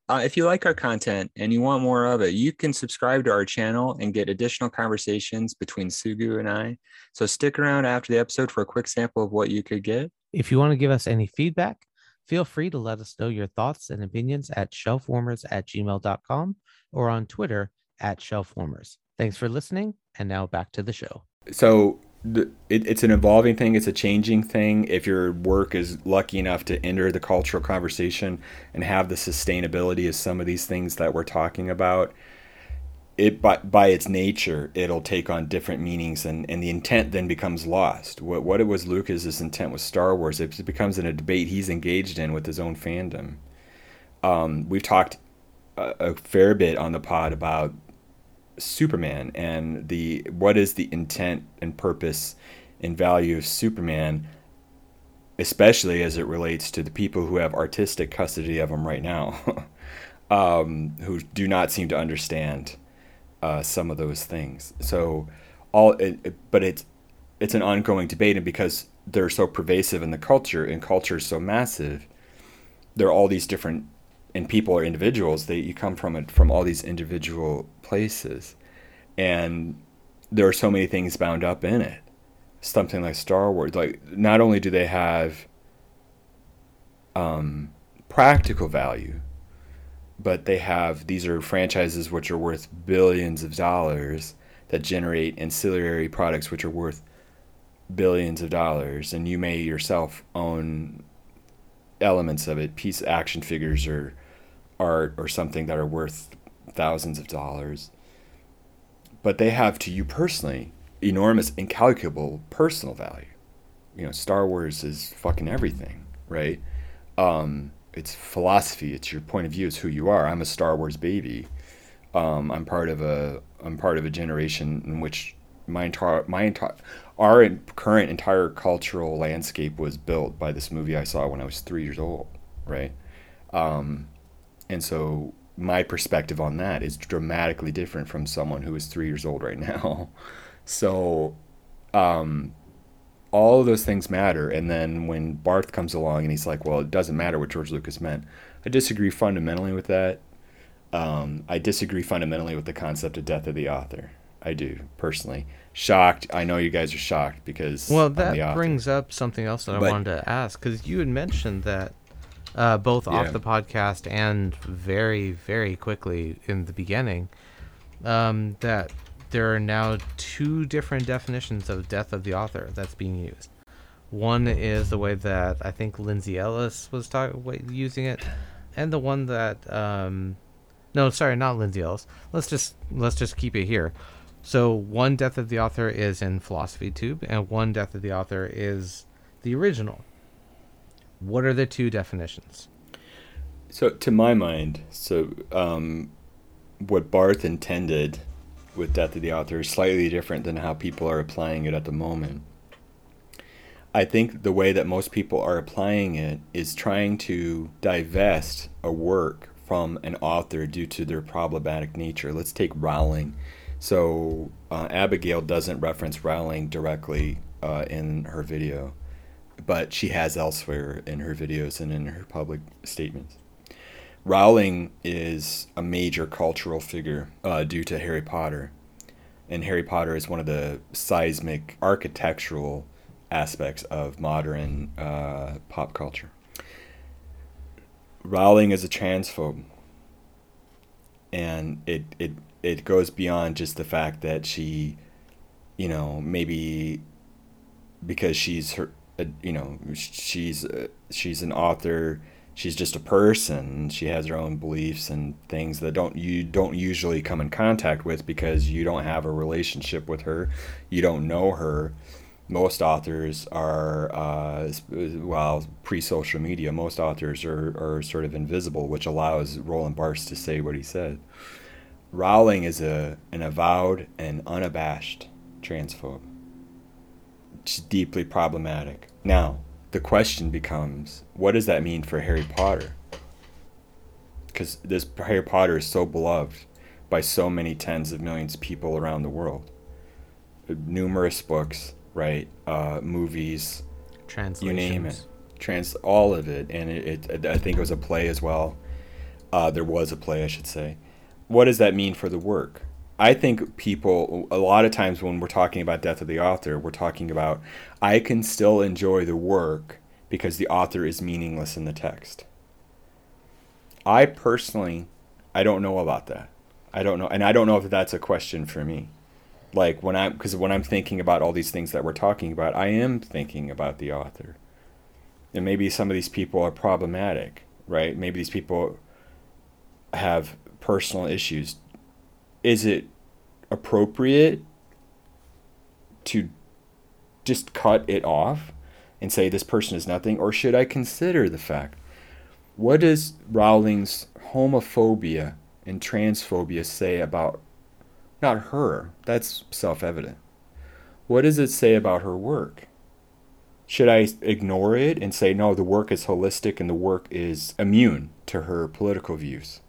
Uh, if you like our content and you want more of it, you can subscribe to our channel and get additional conversations between Sugu and I. So stick around after the episode for a quick sample of what you could get. If you want to give us any feedback, feel free to let us know your thoughts and opinions at shelfwarmers at gmail.com or on Twitter at shelfwarmers. Thanks for listening. And now back to the show. So it, it's an evolving thing it's a changing thing if your work is lucky enough to enter the cultural conversation and have the sustainability of some of these things that we're talking about it by, by its nature it'll take on different meanings and, and the intent then becomes lost what, what it was lucas's intent with star wars it becomes in a debate he's engaged in with his own fandom um, we've talked a, a fair bit on the pod about Superman and the what is the intent and purpose and value of Superman, especially as it relates to the people who have artistic custody of him right now, <laughs> um, who do not seem to understand uh, some of those things. So all, it, it, but it's it's an ongoing debate, and because they're so pervasive in the culture and culture is so massive, there are all these different and people are individuals they you come from it from all these individual places. And there are so many things bound up in it. Something like star wars like not only do they have um, practical value but they have these are franchises which are worth billions of dollars that generate ancillary products which are worth billions of dollars. And you may yourself own elements of it. Piece action figures or art or something that are worth thousands of dollars. But they have to you personally enormous, incalculable personal value. You know, Star Wars is fucking everything, right? Um, it's philosophy. It's your point of view. It's who you are. I'm a Star Wars baby. Um, I'm part of a I'm part of a generation in which my entire my entire our current entire cultural landscape was built by this movie I saw when I was three years old, right? Um, and so my perspective on that is dramatically different from someone who is three years old right <laughs> now. So, um, all of those things matter. And then when Barthes comes along and he's like, well, it doesn't matter what George Lucas meant, I disagree fundamentally with that. Um, I disagree fundamentally with the concept of death of the author. I do personally. Shocked. I know you guys are shocked because well, that brings up something else that but, I wanted to ask because you had mentioned that uh, both yeah. off the podcast and very, very quickly in the beginning, um, that there are now two different definitions of death of the author that's being used. One is the way that I think Lindsay Ellis was talk- using it, and the one that um, no, sorry, not Lindsay Ellis. Let's just let's just keep it here. So one death of the author is in Philosophy Tube, and one death of the author is the original. What are the two definitions? So, to my mind, so um, what Barthes intended with Death of the Author is slightly different than how people are applying it at the moment. I think the way that most people are applying it is trying to divest a work from an author due to their problematic nature. Let's take Rowling. So, uh, Abigail doesn't reference Rowling directly uh, in her video but she has elsewhere in her videos and in her public statements. Rowling is a major cultural figure uh, due to Harry Potter. And Harry Potter is one of the seismic architectural aspects of modern uh, pop culture. Rowling is a transphobe. And it, it, it goes beyond just the fact that she, you know, maybe because she's her, a, you know she's a, she's an author. She's just a person. She has her own beliefs and things that don't you don't usually come in contact with because you don't have a relationship with her. You don't know her. Most authors are uh, well pre-social media most authors are, are sort of invisible which allows roland barthes to say what he said. Rowling is a an avowed and unabashed transphobe. She's deeply problematic now, the question becomes what does that mean for Harry Potter? Because this Harry Potter is so beloved by so many tens of millions of people around the world. Numerous books, right? Uh, movies, translations, you name it, trans all of it, and it, it, I think it was a play as well. Uh, there was a play, I should say. What does that mean for the work? I think people, a lot of times when we're talking about death of the author, we're talking about I can still enjoy the work because the author is meaningless in the text. I personally, I don't know about that. I don't know, and I don't know if that's a question for me. Like when I, because when I'm thinking about all these things that we're talking about, I am thinking about the author. And maybe some of these people are problematic, right? Maybe these people have personal issues is it appropriate to just cut it off and say this person is nothing? Or should i consider the fact what does rowling's homophobia and transphobia say about not her that's self-evident. What does it say about her work? Should i ignore it and say no the work is holistic and the work is immune to her political views?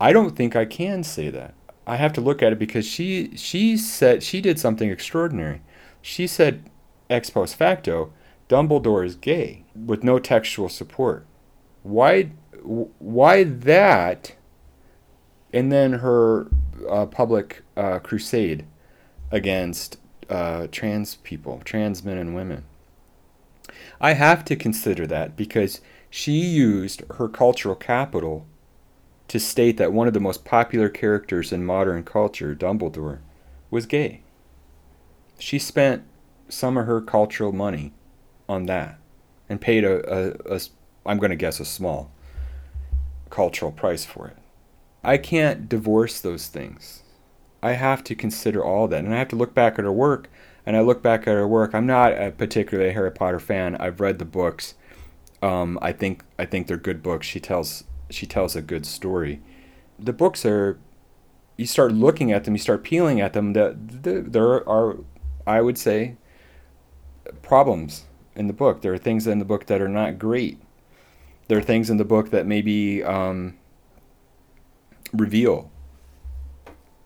I don't think i can say that I have to look at it because she she said she did something extraordinary. She said ex post facto, Dumbledore is gay with no textual support. Why why that? And then her uh, public uh, crusade against uh, trans people, trans men and women. I have to consider that because she used her cultural capital to state that one of the most popular characters in modern culture, Dumbledore, was gay. She spent some of her cultural money on that and paid a, a, a I'm going to guess a small cultural price for it. I can't divorce those things. I have to consider all that. And I have to look back at her work. And I look back at her work. I'm not a particularly a Harry Potter fan. I've read the books. Um, I think I think they're good books. She tells she tells a good story. The books are, you start looking at them, you start peeling at them. That the, there are, I would say, problems in the book. There are things in the book that are not great. There are things in the book that maybe um, reveal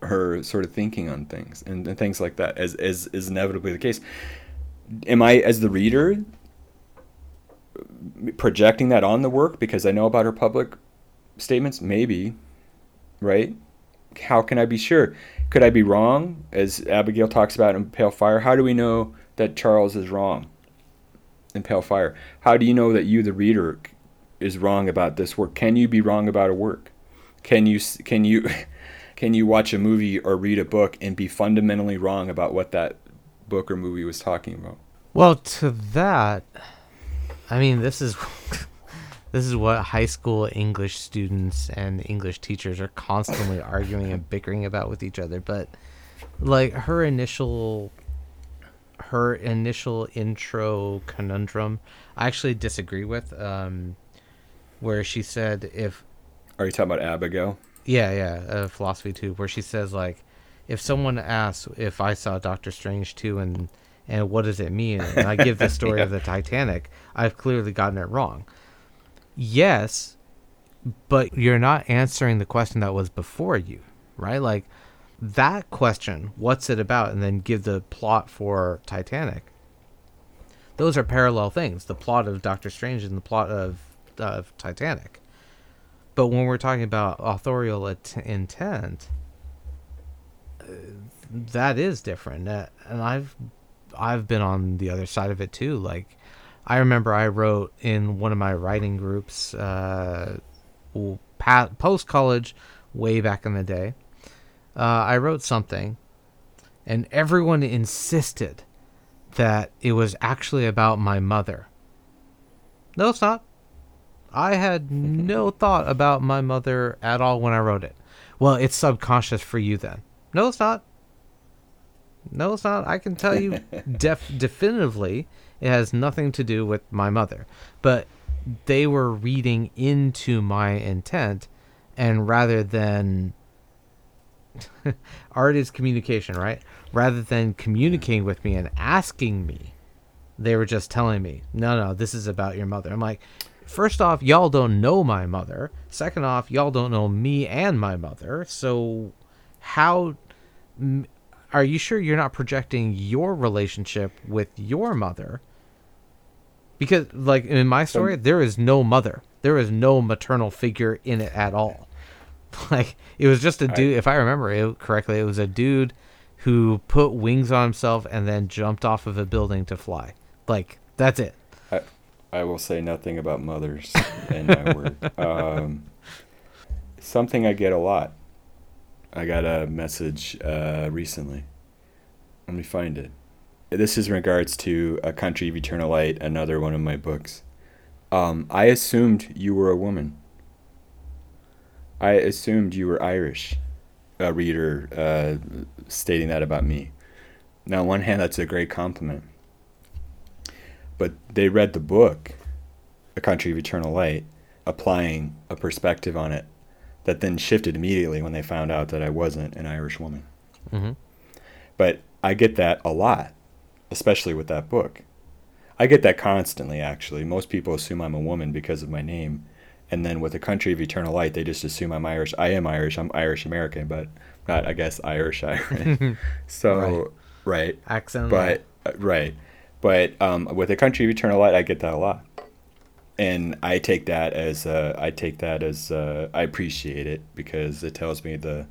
her sort of thinking on things and, and things like that, as, as is inevitably the case. Am I, as the reader, projecting that on the work because I know about her public statements? Maybe, right? How can I be sure? Could I be wrong? As Abigail talks about in Pale Fire, how do we know that Charles is wrong in Pale Fire? How do you know that you, the reader, is wrong about this work? Can you be wrong about a work? Can you can you <laughs> can you watch a movie or read a book and be fundamentally wrong about what that book or movie was talking about? Well, to that, I mean, this is <laughs> this is what high school English students and English teachers are constantly arguing and bickering about with each other. But like her initial her initial intro conundrum, I actually disagree with. Um, where she said if are you talking about Abigail? Yeah, yeah, uh, philosophy tube, where she says like, if someone asks if I saw Doctor Strange too, and and what does it mean, and I give the <laughs> story yeah. of the Titanic, I've clearly gotten it wrong. Yes, but you're not answering the question that was before you, right? Like that question, what's it about, and then give the plot for Titanic. Those are parallel things. The plot of Doctor Strange and the plot of of Titanic. But when we're talking about authorial at- intent, uh, that is different. Uh, and I've I've been on the other side of it too. Like I remember I wrote in one of my writing groups, uh, post college, way back in the day. Uh, I wrote something, and everyone insisted that it was actually about my mother. No, it's not. I had <laughs> no thought about my mother at all when I wrote it. Well, it's subconscious for you then. No, it's not. No, it's not. I can tell you <laughs> def- definitively it has nothing to do with my mother. But they were reading into my intent, and rather than <laughs> art is communication, right? Rather than communicating with me and asking me, they were just telling me, no, no, this is about your mother. I'm like, first off, y'all don't know my mother. Second off, y'all don't know me and my mother. So, how are you sure you're not projecting your relationship with your mother because like in my story, there is no mother. there is no maternal figure in it at all. <laughs> Like it was just a dude. I, if I remember it correctly, it was a dude who put wings on himself and then jumped off of a building to fly. Like that's it. I, I will say nothing about mothers in my <laughs> work. Um, something I get a lot. I got a message uh, recently. Let me find it. This is in regards to A Country of Eternal Light, another one of my books. Um, I assumed you were a woman. I assumed you were Irish, a reader uh, stating that about me. Now, on one hand, that's a great compliment. But they read the book, A Country of Eternal Light, applying a perspective on it that then shifted immediately when they found out that I wasn't an Irish woman. Mm-hmm. But I get that a lot, especially with that book. I get that constantly, actually. Most people assume I'm a woman because of my name and then with a country of eternal light, they just assume I'm Irish. I am Irish. I'm Irish American, but not, I guess, Irish <laughs> Irish. <laughs> so, right. right. Accent. But, uh, right. But um, with a country of eternal light, I get that a lot. And I take that as, uh, I take that as, uh, I appreciate it because it tells me the,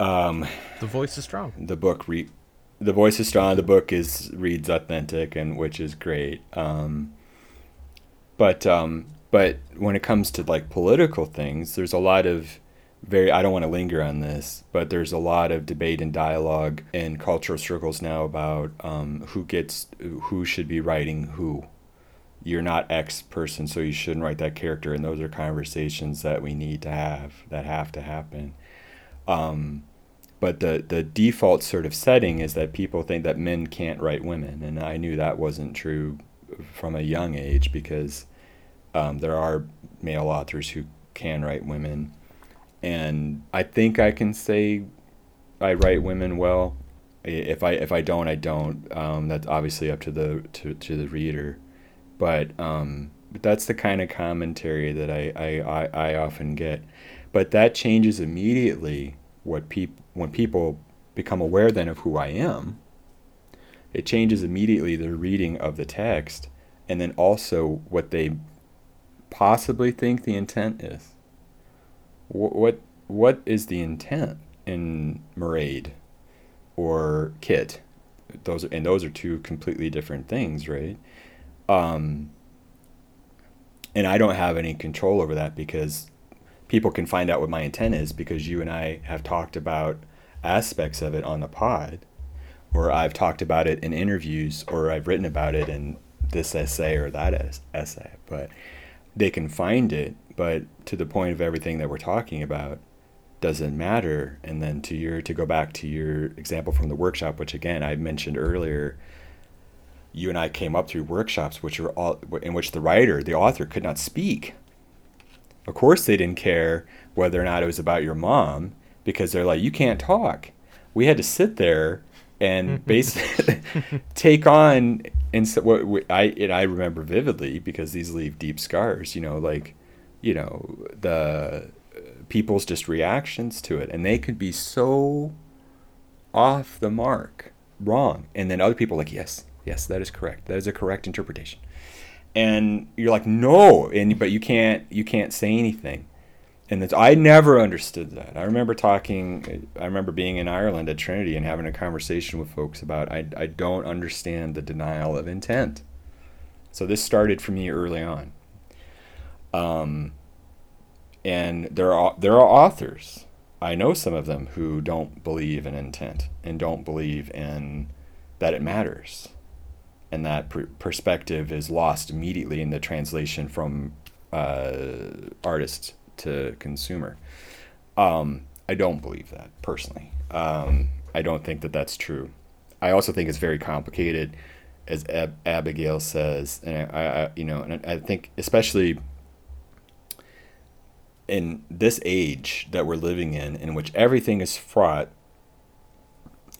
um, the voice is strong. The book re- the voice is strong. The book is reads authentic, and which is great. Um, but um, but when it comes to like political things, there's a lot of very I don't want to linger on this, but there's a lot of debate and dialogue in cultural circles now about um, who gets who should be writing who. You're not X person, so you shouldn't write that character, and those are conversations that we need to have that have to happen. Um, but the the default sort of setting is that people think that men can't write women, and I knew that wasn't true from a young age because um, there are male authors who can write women, and I think I can say I write women well. If I if I don't, I don't. Um, that's obviously up to the to, to the reader, but um, but that's the kind of commentary that I, I, I, I often get. But that changes immediately what peop- when people become aware then of who I am. It changes immediately their reading of the text and then also what they possibly think the intent is? What what, what is the intent in Mairead or Kit? Those and those are two completely different things, right? Um, and I don't have any control over that because people can find out what my intent is because you and I have talked about aspects of it on the pod, or I've talked about it in interviews, or I've written about it in this essay or that essay. But they can find it, but to the point of everything that we're talking about doesn't matter. And then to your to go back to your example from the workshop, which again I mentioned earlier, you and I came up through workshops which are all in which the writer, the author, could not speak. Of course, they didn't care whether or not it was about your mom because they're like, you can't talk. We had to sit there and <laughs> basically <laughs> take on and so what I and I remember vividly because these leave deep scars. You know, like you know the uh, people's just reactions to it, and they could be so off the mark, wrong, and then other people like, yes, yes, that is correct. That is a correct interpretation, and you're like, no, and but you can't you can't say anything and it's, I never understood that. I remember talking, I remember being in Ireland at Trinity and having a conversation with folks about I, I don't understand the denial of intent. So this started for me early on. Um, and there are there are authors. I know some of them who don't believe in intent and don't believe in that it matters, and that pr- perspective is lost immediately in the translation from uh, artists to consumer. Um, I don't believe that personally. Um, I don't think that that's true. I also think it's very complicated, as Ab- Abigail says, and I, I, you know, and I think especially in this age that we're living in, in which everything is fraught,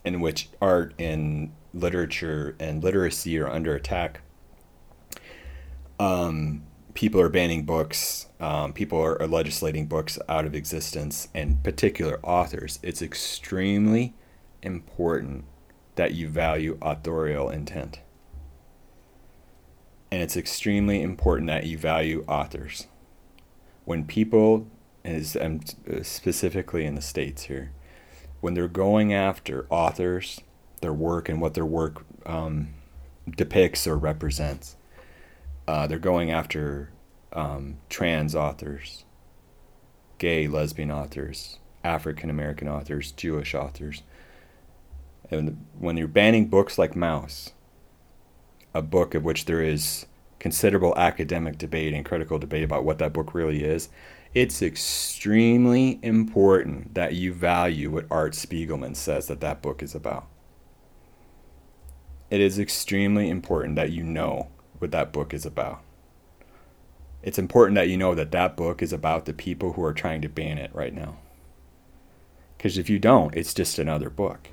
in which art and literature and literacy are under attack. Um, people are banning books, um, people are, are legislating books out of existence, and particular authors. It's extremely important that you value authorial intent. And it's extremely important that you value authors. When people, I'm specifically in the States here, when they're going after authors, their work, and what their work um, depicts or represents, uh, they're going after um, trans authors, gay, lesbian authors, African American authors, Jewish authors. And when you're banning books like Mouse, a book of which there is considerable academic debate and critical debate about what that book really is, it's extremely important that you value what Art Spiegelman says that that book is about. It is extremely important that you know what that book is about. It's important that you know that that book is about the people who are trying to ban it right now. Because if you don't, it's just another book.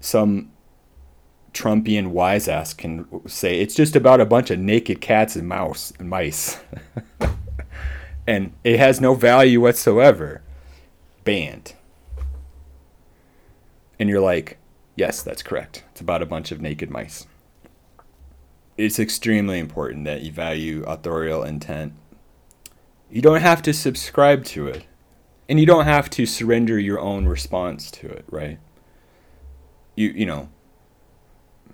Some Trumpian wise ass can say it's just about a bunch of naked cats and mouse and mice. <laughs> and it has no value whatsoever. Banned. And you're like, yes, that's correct. It's about a bunch of naked mice. It's extremely important that you value authorial intent. You don't have to subscribe to it. And you don't have to surrender your own response to it, right? You you know,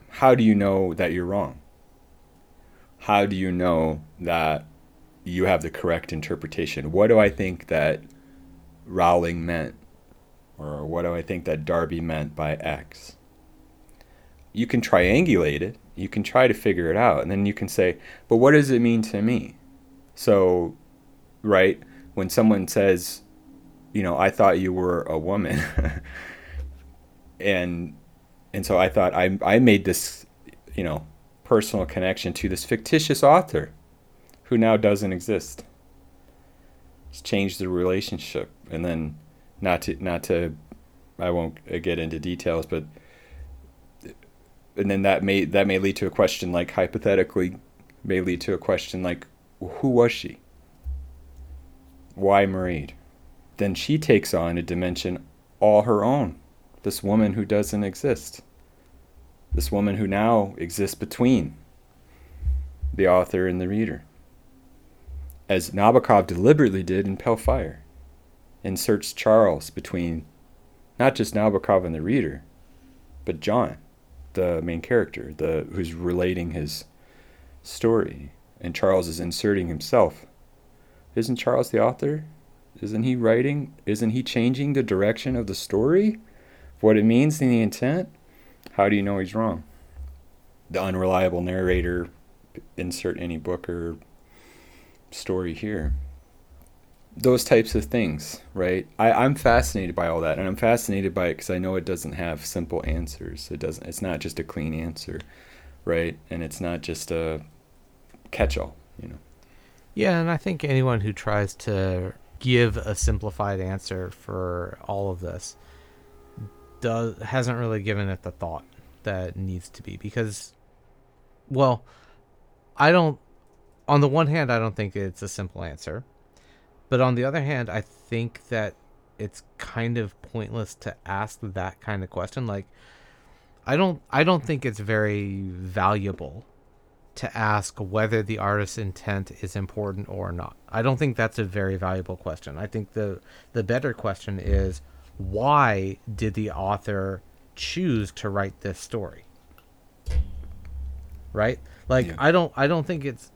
how do you know that you're wrong? How do you know that you have the correct interpretation? What do I think that Rowling meant? Or what do I think that Darby meant by X? You can triangulate it. You can try to figure it out. And then you can say, but what does it mean to me? So, right, when someone says, you know, I thought you were a woman. <laughs> and and so I thought I, I made this, you know, personal connection to this fictitious author who now doesn't exist. It's changed the relationship. And then not to, not to, I won't uh, get into details, but, and then that may, that may lead to a question like hypothetically may lead to a question like, who was she? Why Mairead? Then she takes on a dimension all her own this woman who doesn't exist. This woman who now exists between the author and the reader. As Nabokov deliberately did in Pale Fire, inserts Charles between not just Nabokov and the reader, but John, the main character, the who's relating his story, and Charles is inserting himself. Isn't Charles the author? Isn't he writing? Isn't he changing the direction of the story? what it means in the intent, how do you know he's wrong? The unreliable narrator, insert any book or story here. Those types of things, right? I, I'm fascinated by all that, and I'm fascinated by it because I know it doesn't have simple answers. It doesn't. It's not just a clean answer, right? And it's not just a catch-all, you know. Yeah, and I think anyone who tries to give a simplified answer for all of this does hasn't really given it the thought that needs to be because well i don't on the one hand i don't think it's a simple answer but on the other hand i think that it's kind of pointless to ask that kind of question like i don't i don't think it's very valuable to ask whether the artist's intent is important or not i don't think that's a very valuable question i think the the better question is why did the author choose to write this story? Right? Like yeah. I don't I don't think it's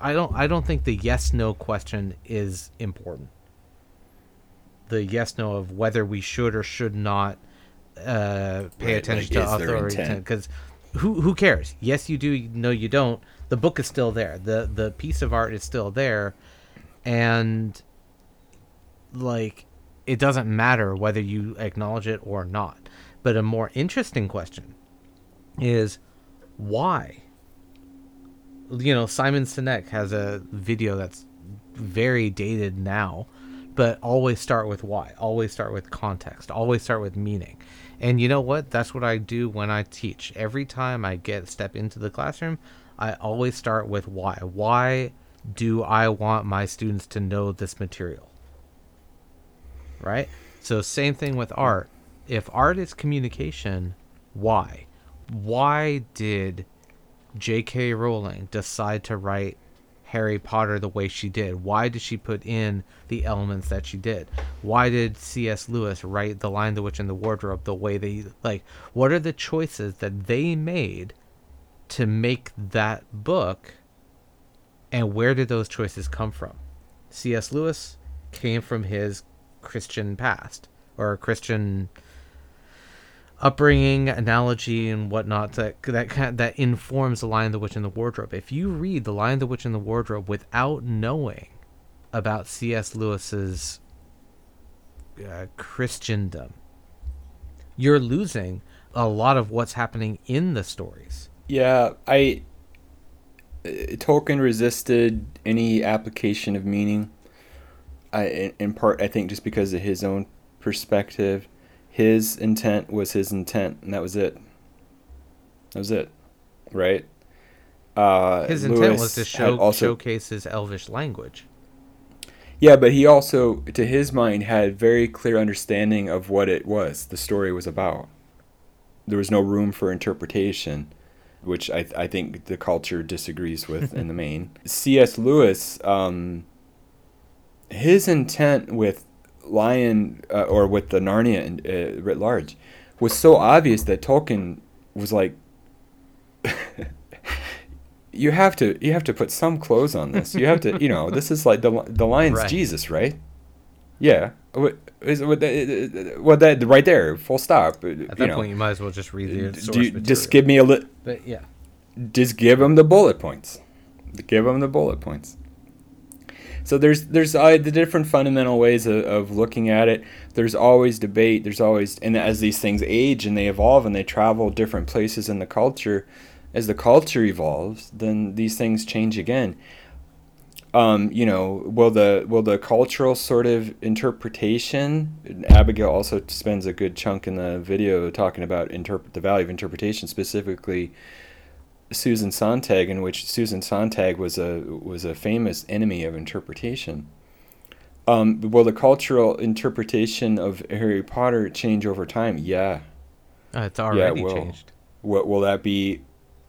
I don't I don't think the yes no question is important. The yes no of whether we should or should not uh, pay right, attention like, to authority because who who cares? Yes, you do. No, you don't. The book is still there. the The piece of art is still there, and like it doesn't matter whether you acknowledge it or not. But a more interesting question is why? You know, Simon Sinek has a video that's very dated now, but always start with why. Always start with context. Always start with meaning. And you know what? That's what I do when I teach. Every time I get step into the classroom, I always start with why. Why do I want my students to know this material? right? So same thing with art. If art is communication, why? Why did J.K. Rowling decide to write Harry Potter the way she did? Why did she put in the elements that she did? Why did C.S. Lewis write The Lion, the Witch, and the Wardrobe the way they like? What are the choices that they made to make that book? And where did those choices come from? C.S. Lewis came from his Christian past or Christian upbringing, analogy, and whatnot that that that informs the Lion, the Witch, and the Wardrobe. If you read the Lion, the Witch, and the Wardrobe without knowing about C.S. Lewis's uh, Christendom, you're losing a lot of what's happening in the stories. Yeah, I uh, Tolkien resisted any application of meaning. I in, in part I think just because of his own perspective his intent was his intent, and that was it. That was it, right? Uh, his intent Lewis was to show also, showcase his elvish language. Yeah, but he also, to his mind, had very clear understanding of what it was. The story was about. There was no room for interpretation, which I, I think the culture disagrees with <laughs> in the main. C.S. Lewis, um, his intent with Lion uh, or with the Narnia uh, writ large was so obvious that Tolkien was like, <laughs> you have to you have to put some clothes on this. You have to you know this is like the the lion's right. Jesus, right? Yeah. Is what that, what that right there, full stop. At that you know, point, you might as well just read the source you, Just give me a little. But yeah, just give him the bullet points. Give him the bullet points. So there's there's uh, the different fundamental ways of, of looking at it. There's always debate. There's always and as these things age and they evolve and they travel different places in the culture, as the culture evolves, then these things change again. Um, you know, will the will the cultural sort of interpretation? Abigail also spends a good chunk in the video talking about interpret the value of interpretation, specifically Susan Sontag, in which Susan Sontag was a was a famous enemy of interpretation. Um, will the cultural interpretation of Harry Potter change over time? Yeah. Uh, it's already yeah, will. changed. Will, will that be?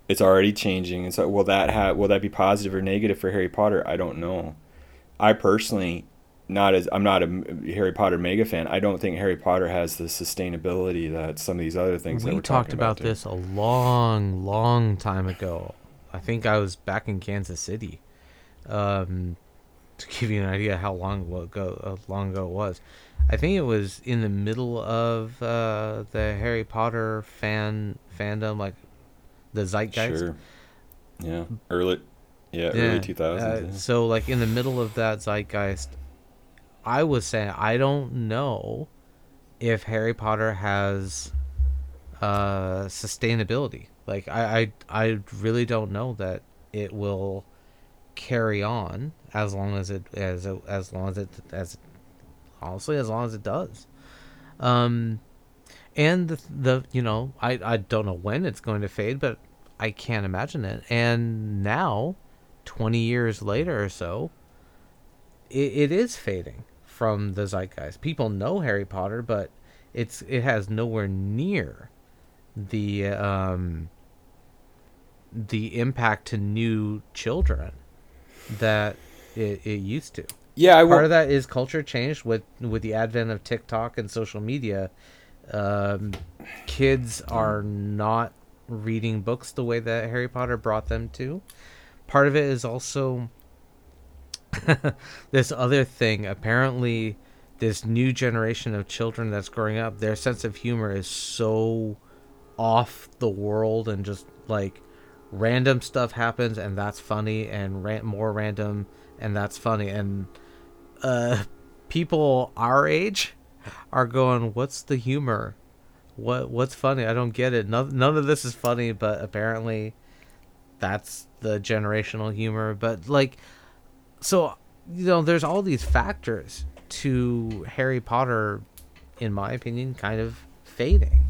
It's already changing, and so will that have? Will that be positive or negative for Harry Potter? I don't know. I personally not as I'm not a Harry Potter mega fan. I don't think Harry Potter has the sustainability that some of these other things. We talked about, about this a long, long time ago. I think I was back in Kansas City. Um, to give you an idea how long ago uh, long ago it was, I think it was in the middle of uh, the Harry Potter fan fandom, like the zeitgeist. Sure. Yeah. Early. Yeah, yeah. early 2000s. Uh, yeah. So, like in the middle of that zeitgeist, I was saying I don't know if Harry Potter has uh, sustainability. Like I, I I really don't know that it will carry on as long as it as as long as it as honestly as long as it does. Um, and the, the you know I I don't know when it's going to fade, but I can't imagine it. And now, twenty years later or so, it, it is fading from the zeitgeist. People know Harry Potter, but it's it has nowhere near the um, the impact to new children that it, it used to. Yeah, I part of that is culture changed with with the advent of TikTok and social media. Um, kids are not reading books the way that Harry Potter brought them to. Part of it is also <laughs> this other thing. Apparently, this new generation of children that's growing up, their sense of humor is so off the world and just like random stuff happens and that's funny and ran- more random and that's funny. And uh people our age are going what's the humor? What what's funny? I don't get it. None, none of this is funny but apparently that's the generational humor. But like so you know there's all these factors to harry potter in my opinion kind of fading.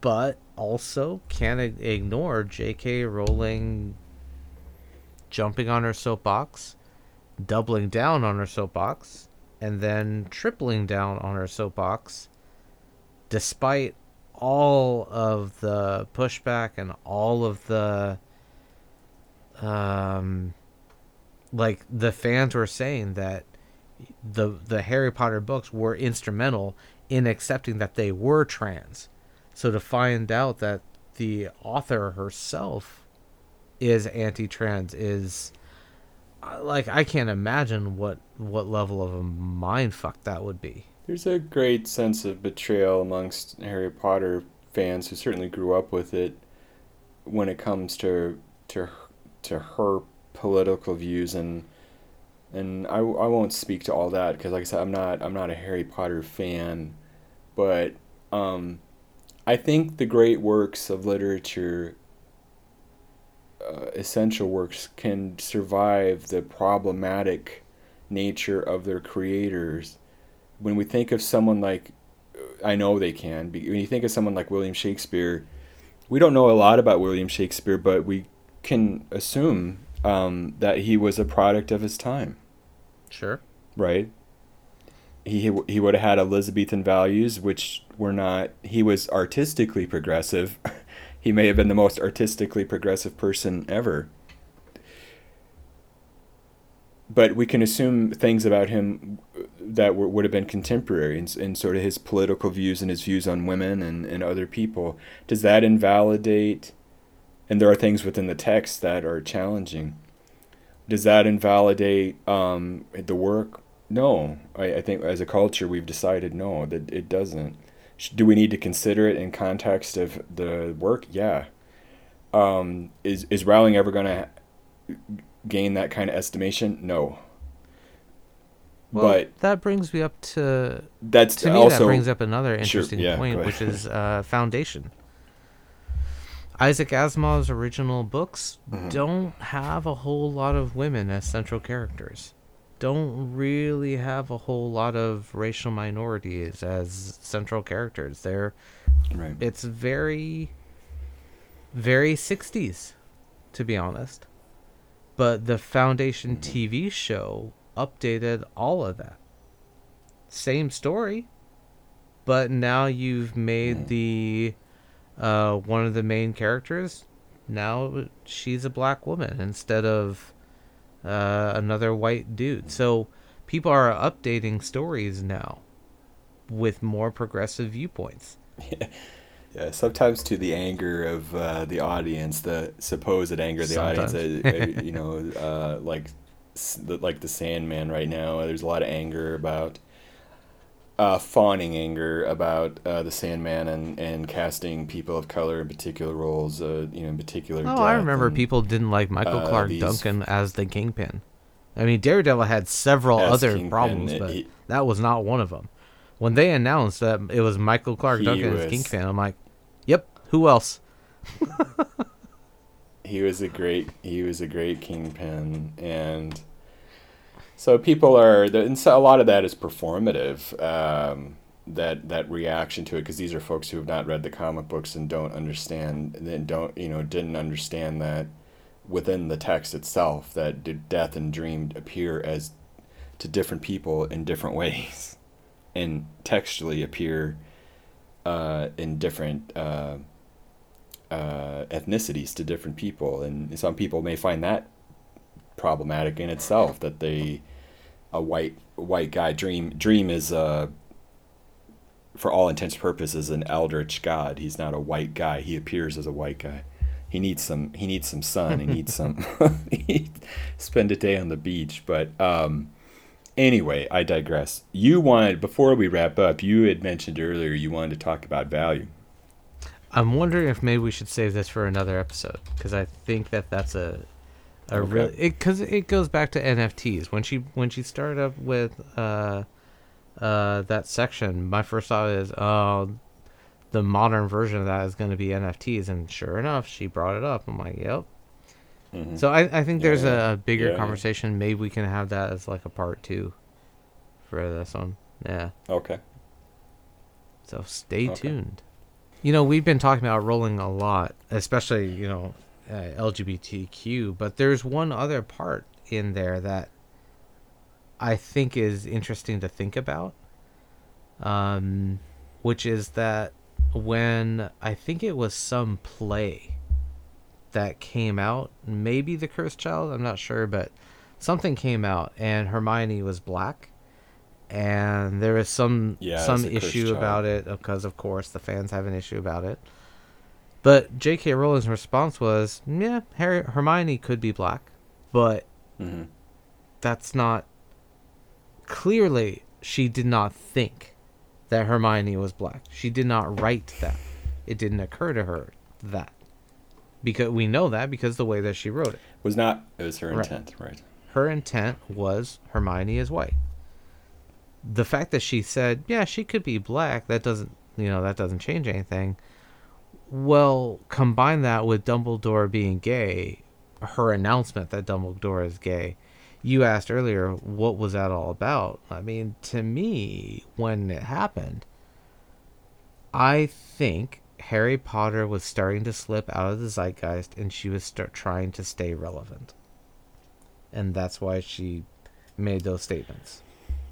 But also can't ignore j.k rowling jumping on her soapbox doubling down on her soapbox and then tripling down on her soapbox despite all of the pushback and all of the um like the fans were saying that the the Harry Potter books were instrumental in accepting that they were trans. So to find out that the author herself is anti-trans is uh, like I can't imagine what what level of a mind fuck that would be. There's a great sense of betrayal amongst Harry Potter fans who certainly grew up with it when it comes to to to her political views and and I, I won't speak to all that because like I said I'm not I'm not a Harry Potter fan but um, I think the great works of literature uh, essential works can survive the problematic nature of their creators. When we think of someone like I know they can when you think of someone like William Shakespeare we don't know a lot about William Shakespeare but we can assume um, that he was a product of his time. Sure. Right. He he would have had Elizabethan values, which were not. He was artistically progressive. <laughs> he may have been the most artistically progressive person ever. But we can assume things about him that were, would have been contemporary in, in sort of his political views and his views on women and, and other people. Does that invalidate and there are things within the text that are challenging. Does that invalidate um, the work? No. I, I think as a culture we've decided no, that it doesn't. Do we need to consider it in context of the work? Yeah. Um, is is Rowling ever going to gain that kind of estimation? No. Well, but that brings me up to that's to me also, that brings up another interesting sure, yeah, point, which is uh, foundation. Isaac Asimov's original books mm-hmm. don't have a whole lot of women as central characters. Don't really have a whole lot of racial minorities as central characters. They're right. it's very very 60s to be honest. But the Foundation mm-hmm. TV show updated all of that. Same story, but now you've made mm-hmm. the uh, one of the main characters, now she's a black woman instead of uh, another white dude. So people are updating stories now with more progressive viewpoints. Yeah. <laughs> Yeah, sometimes to the anger of uh, the audience, the supposed anger of the sometimes. audience. Uh, uh, <laughs> you know, uh, like like the Sandman right now. There's a lot of anger about uh, fawning anger about uh, the Sandman and, and casting people of color in particular roles, uh, you know, in particular. Oh, I remember and, people didn't like Michael uh, Clarke Duncan as the Kingpin. I mean, Daredevil had several other Kingpin, problems, but he, that was not one of them. When they announced that it was Michael Clarke Duncan was, as Kingpin, I'm like, "Yep, who else?" <laughs> he was a great he was a great Kingpin, and so people are, and so a lot of that is performative. Um, that that reaction to it, because these are folks who have not read the comic books and don't understand, and don't you know didn't understand that within the text itself that death and dream appear as to different people in different <laughs> ways, and textually appear uh, in different. Uh, uh, ethnicities to different people, and some people may find that problematic in itself that they a white white guy dream dream is uh for all intents and purposes an eldritch god. He's not a white guy. He appears as a white guy. He needs some he needs some sun. He needs some <laughs> he spend a day on the beach. But um anyway i digress. You wanted before we wrap up you had mentioned earlier you wanted to talk about value. I'm wondering if maybe we should save this for another episode because i think that that's a okay. really because it, it, goes back to NFTs. When she when she started up with uh, uh, that section, my first thought is, oh, the modern version of that is going to be NFTs, and sure enough, she brought it up. I'm like, yep. Mm-hmm. So I, I think there's yeah, a bigger yeah, conversation. Yeah. Maybe we can have that as like a part two for this one. Yeah. Okay. So stay okay. tuned. You know, we've been talking about Rowling a lot, especially you know uh, LGBTQ, but there's one other part in there that I think is interesting to think about, um, which is that when I think it was some play that came out, maybe The Cursed Child, I'm not sure, but something came out and Hermione was black. And there is some Yeah, some it's a cursed issue about it because of course the fans have an issue about it. But J.K. Rowling's response was, "Yeah, Harry, Hermione could be black, but hmm that's not clearly she did not think that Hermione was black. She did not write that. It didn't occur to her that. Because we know that because the way that she wrote it. Was not. It was her Right. intent, right? Her intent was Hermione is white. The fact that she said, "Yeah, she could be black," that doesn't, you know, that doesn't change anything. Well, combine that with Dumbledore being gay, her announcement that Dumbledore is gay. You asked earlier, what was that all about? I mean, to me, when it happened, I think Harry Potter was starting to slip out of the zeitgeist and she was trying to stay relevant. And that's why she made those statements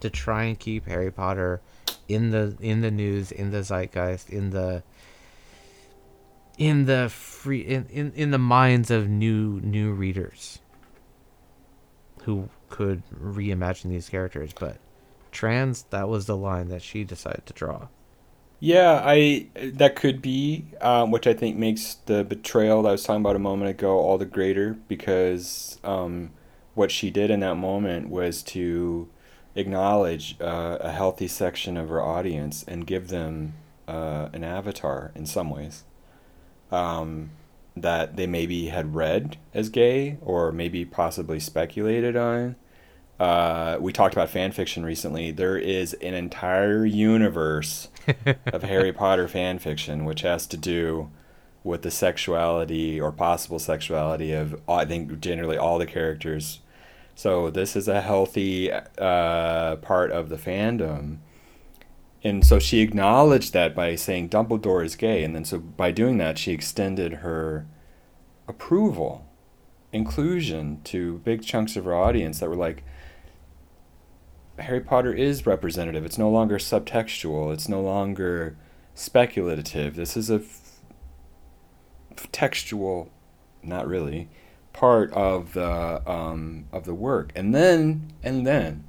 to try and keep Harry Potter in the in the news, in the zeitgeist, in the in the free in, in, in the minds of new new readers who could reimagine these characters but trans that was the line that she decided to draw. Yeah, I that could be, um, which I think makes the betrayal that I was talking about a moment ago all the greater because um, what she did in that moment was to acknowledge uh, a healthy section of her audience and give them uh, an avatar in some ways um, that they maybe had read as gay or maybe possibly speculated on. Uh, we talked about fan fiction recently. There is an entire universe of <laughs> Harry Potter fan fiction, which has to do with the sexuality or possible sexuality of I think generally all the characters. So this is a healthy uh, part of the fandom. And so she acknowledged that by saying Dumbledore is gay, and then so by doing that she extended her approval, inclusion to big chunks of her audience that were like, Harry Potter is representative. It's no longer subtextual. It's no longer speculative. This is a f- textual, not really, part of the um, of the work. And then and then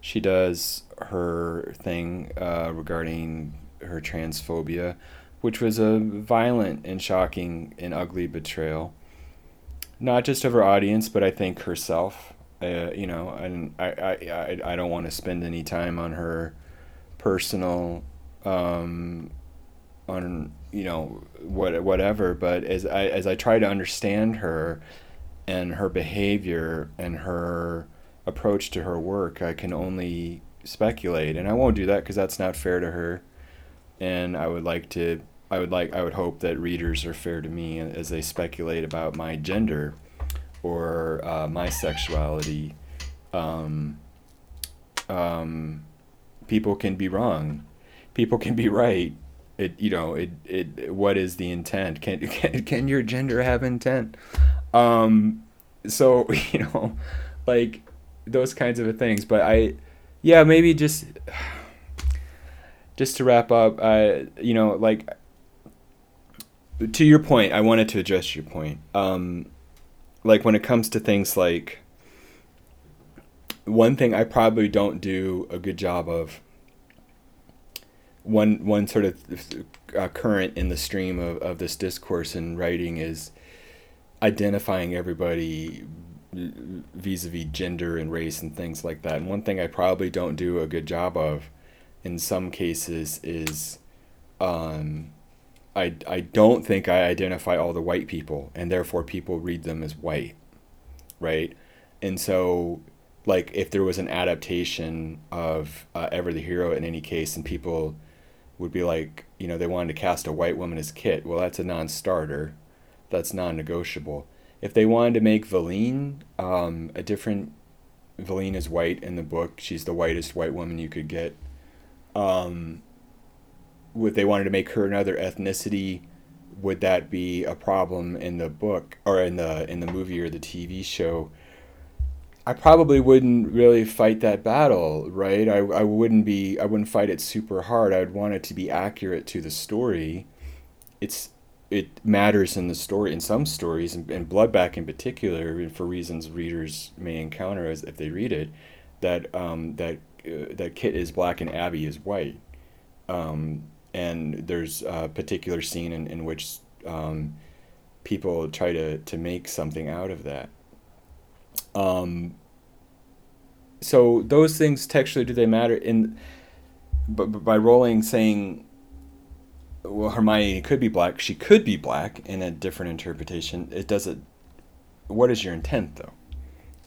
she does her thing uh, regarding her transphobia, which was a violent and shocking and ugly betrayal, not just of her audience, but I think herself. Uh, you know, and I, I, I, don't want to spend any time on her personal, um, on you know what whatever. But as I as I try to understand her, and her behavior and her approach to her work, I can only speculate, and I won't do that because that's not fair to her. And I would like to, I would like, I would hope that readers are fair to me as they speculate about my gender or uh, my sexuality. Um, um, people can be wrong. People can be right. It you know it it what is the intent? Can <laughs> can, can your gender have intent? Um, so <laughs> you know, like those kinds of things. But I, yeah, maybe just just to wrap up. Uh, you know, like to your point, I wanted to address your point. Um, like when it comes to things like one thing I probably don't do a good job of one one sort of uh, current in the stream of, of this discourse and writing is identifying everybody vis-a-vis gender and race and things like that. And one thing i probably don't do a good job of in some cases is um, I, I don't think i identify all the white people and therefore people read them as white right? And so like if there was an adaptation of uh, ever the hero in any case and people would be like you know they wanted to cast a white woman as kit well that's a non-starter. That's non-negotiable if they wanted to make Valine um, a different Valine is white in the book she's the whitest white woman you could get um, would they wanted to make her another ethnicity would that be a problem in the book or in the in the movie or the TV show I probably wouldn't really fight that battle, right? I, I wouldn't be I wouldn't fight it super hard. I'd want it to be accurate to the story. It's it matters in the story in some stories and, and Bloodback in particular, and for reasons readers may encounter as if they read it, that um, that uh, that Kit is black and Abby is white. Um, and there's a particular scene in, in which um, people try to, to make something out of that. Um, so those things textually do they matter in but, but by Rowling saying well Hermione could be black. She could be black in a different interpretation. It doesn't what is your intent though?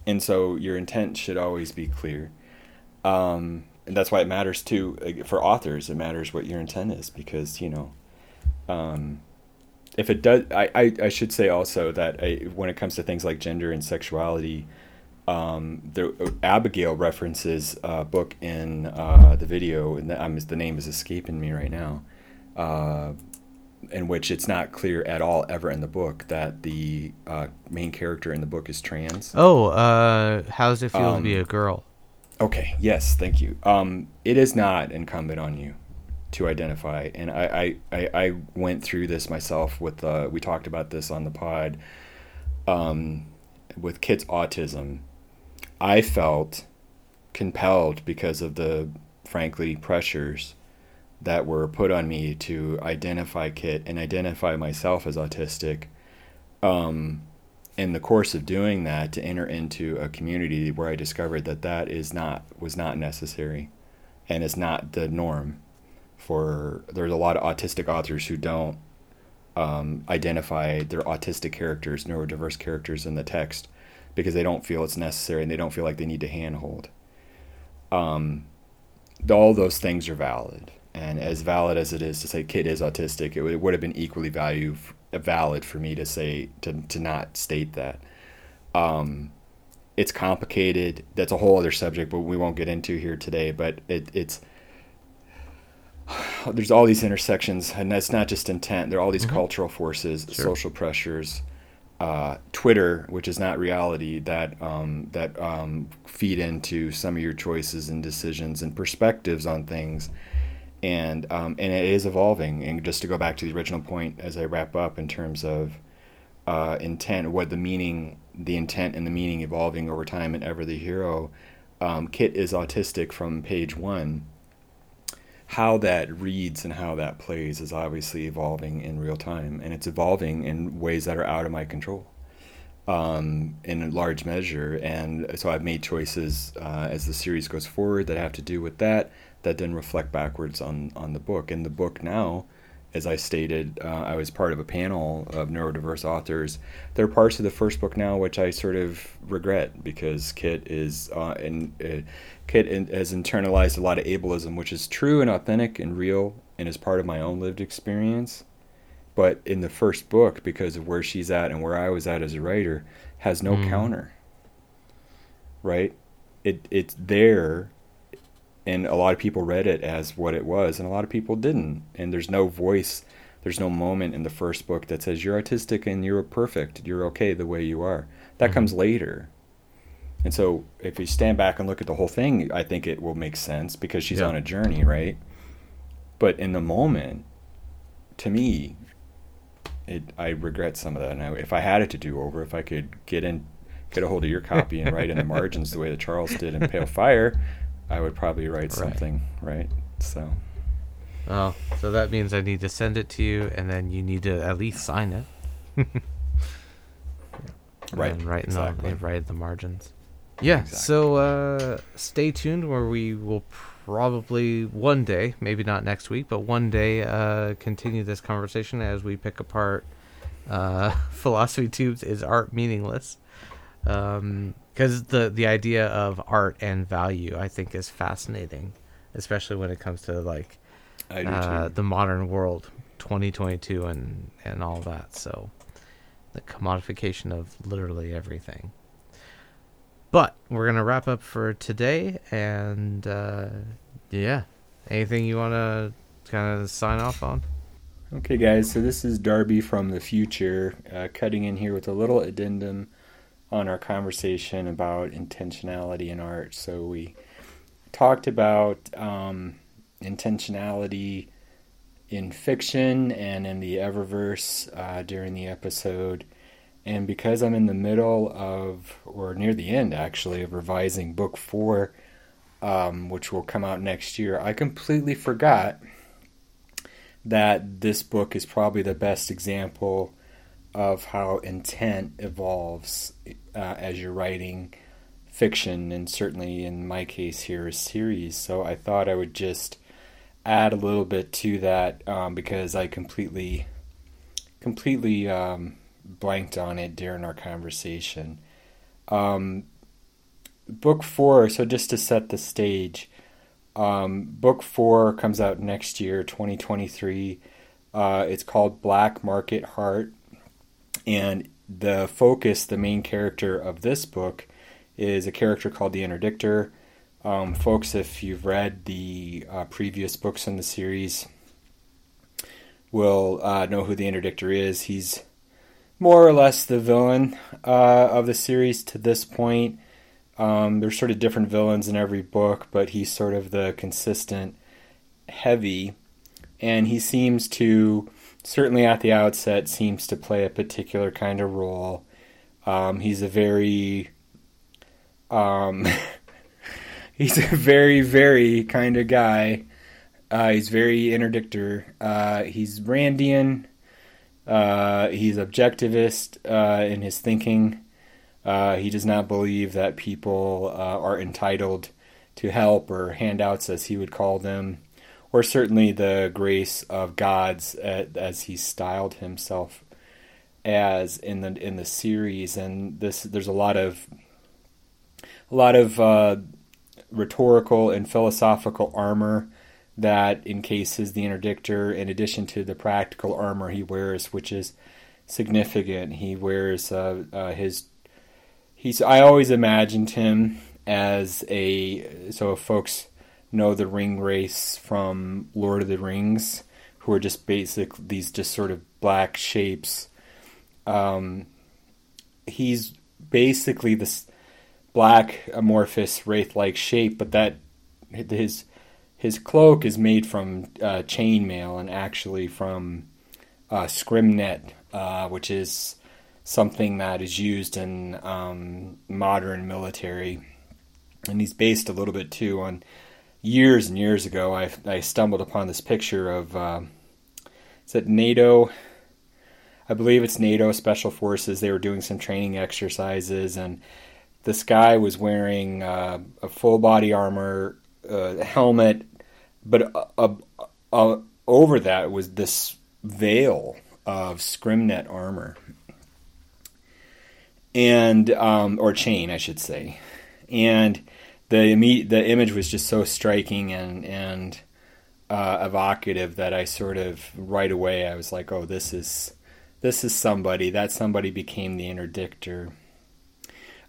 And so your intent should always be clear. Um, and that's why it matters too. For authors it matters what your intent is because you know um, if it does I, I, I should say also that I, when it comes to things like gender and sexuality um, the Abigail references a book in uh, the video, and the, the, name is escaping me right now, uh, in which it's not clear at all ever in the book that the uh, main character in the book is trans. Oh, uh, how does it feel um, to be um, a girl? Okay, yes, thank you. Um, it is not incumbent on you to identify, and I, I, I, I went through this myself with, uh, we talked about this on the pod, um, with Kit's autism I felt compelled because of the frankly pressures that were put on me to identify Kit and identify myself as autistic. Um, in the course of doing that, to enter into a community where I discovered that that is not was not necessary, and is not the norm. For there's a lot of autistic authors who don't um, identify their autistic characters, neurodiverse characters in the text because they don't feel it's necessary and they don't feel like they need to handhold. Um, all those things are valid, and as valid as it is to say Kit is autistic, it would, it would have been equally value valid for me to say to to not state that. Um, it's complicated. That's a whole other subject, but we won't get into here today. But it, it's <sighs> there's all these intersections, and that's not just intent. There are all these mm-hmm. cultural forces, sure. social pressures, uh, Twitter, which is not reality, that um, that um, feed into some of your choices and decisions and perspectives on things, and um, and it is evolving. And just to go back to the original point, as I wrap up in terms of uh, intent, what the meaning, the intent and the meaning evolving over time, and ever the hero. Um, Kit is autistic from page one how that reads and how that plays is obviously evolving in real time, and it's evolving in ways that are out of my control. Um, in a large measure. And so I've made choices uh, as the series goes forward that have to do with that, that then reflect backwards on, on the book. And the book now as I stated, uh, I was part of a panel of neurodiverse authors. There are parts of the first book now which I sort of regret because Kit is uh, and uh, Kit in, has internalized a lot of ableism, which is true and authentic and real, and is part of my own lived experience. But in the first book, because of where she's at and where I was at as a writer, has no mm. counter. Right? It it's there and a lot of people read it as what it was and a lot of people didn't. And there's no voice there's no moment in the first book that says you're autistic and you're perfect. You're okay the way you are. That mm-hmm. comes later. And so if you stand back and look at the whole thing i think it will make sense because she's yeah. on a journey right? But in the moment to me it i regret some of that. Now if i had it to do over if i could get in get a hold of your copy and write in the margins the way that charles did in pale <laughs> fire I would probably write right. something, right? So. Oh, so that means I need to send it to you, and then you need to at least sign it. <laughs> right. And write exactly. the write the margins. Yeah. Exactly. So uh, stay tuned, where we will probably one day, maybe not next week, but one day, uh, continue this conversation as we pick apart uh, <laughs> philosophy tubes. Is art meaningless? Um, because the the idea of art and value I think is fascinating, especially when it comes to like uh, the modern world, 2022 and and all that. So the commodification of literally everything. But we're gonna wrap up for today, and uh, yeah, anything you want to kind of sign off on? Okay, guys. So this is Darby from the future, uh, cutting in here with a little addendum on our conversation about intentionality in art. So we talked about um, intentionality in fiction and in the Eververse uh, during the episode. And because I'm in the middle of, or near the end actually, of revising book four, um, which will come out next year, I completely forgot that this book is probably the best example of how intent evolves uh, as you're writing fiction, and certainly in my case here, a series. So I thought I would just add a little bit to that um, because I completely, completely um, blanked on it during our conversation. Um, book four, so just to set the stage, um, book four comes out next year, 2023. Uh, it's called Black Market Heart. And the focus, the main character of this book, is a character called the Interdictor. Um, folks, if you've read the uh, previous books in the series, will uh, know who the Interdictor is. He's more or less the villain uh, of the series to this point. Um, there's sort of different villains in every book, but he's sort of the consistent heavy, and he seems to, certainly at the outset, seems to play a particular kind of role. Um, he's a very, um, <laughs> he's a very, very kind of guy. Uh, he's very interdictor. Uh, he's Randian. Uh, he's objectivist uh, in his thinking. Uh, he does not believe that people uh, are entitled to help or handouts, as he would call them, or certainly the grace of God's, as he styled himself as in the in the series. And this, there's a lot of a lot of uh, rhetorical and philosophical armor that encases the interdictor, in addition to the practical armor he wears, which is significant. He wears uh, uh, his he's I always imagined him as a so folks know the Ringwraiths from Lord of the Rings, who are just basic these just sort of black shapes. Um, he's basically this black amorphous wraith-like shape, but that his his cloak is made from uh, chainmail and actually from uh, scrimnet, uh, which is something that is used in um, modern military. And he's based a little bit too on years and years ago. I, I stumbled upon this picture of uh, is it NATO? I believe it's NATO Special Forces. They were doing some training exercises, and this guy was wearing uh, a full body armor, uh, helmet, but over that was this veil of scrimnet armor and um, or chain, I should say, and the the image was just so striking and and uh, evocative that I sort of right away I was like, oh, this is this is somebody. That somebody became the interdictor.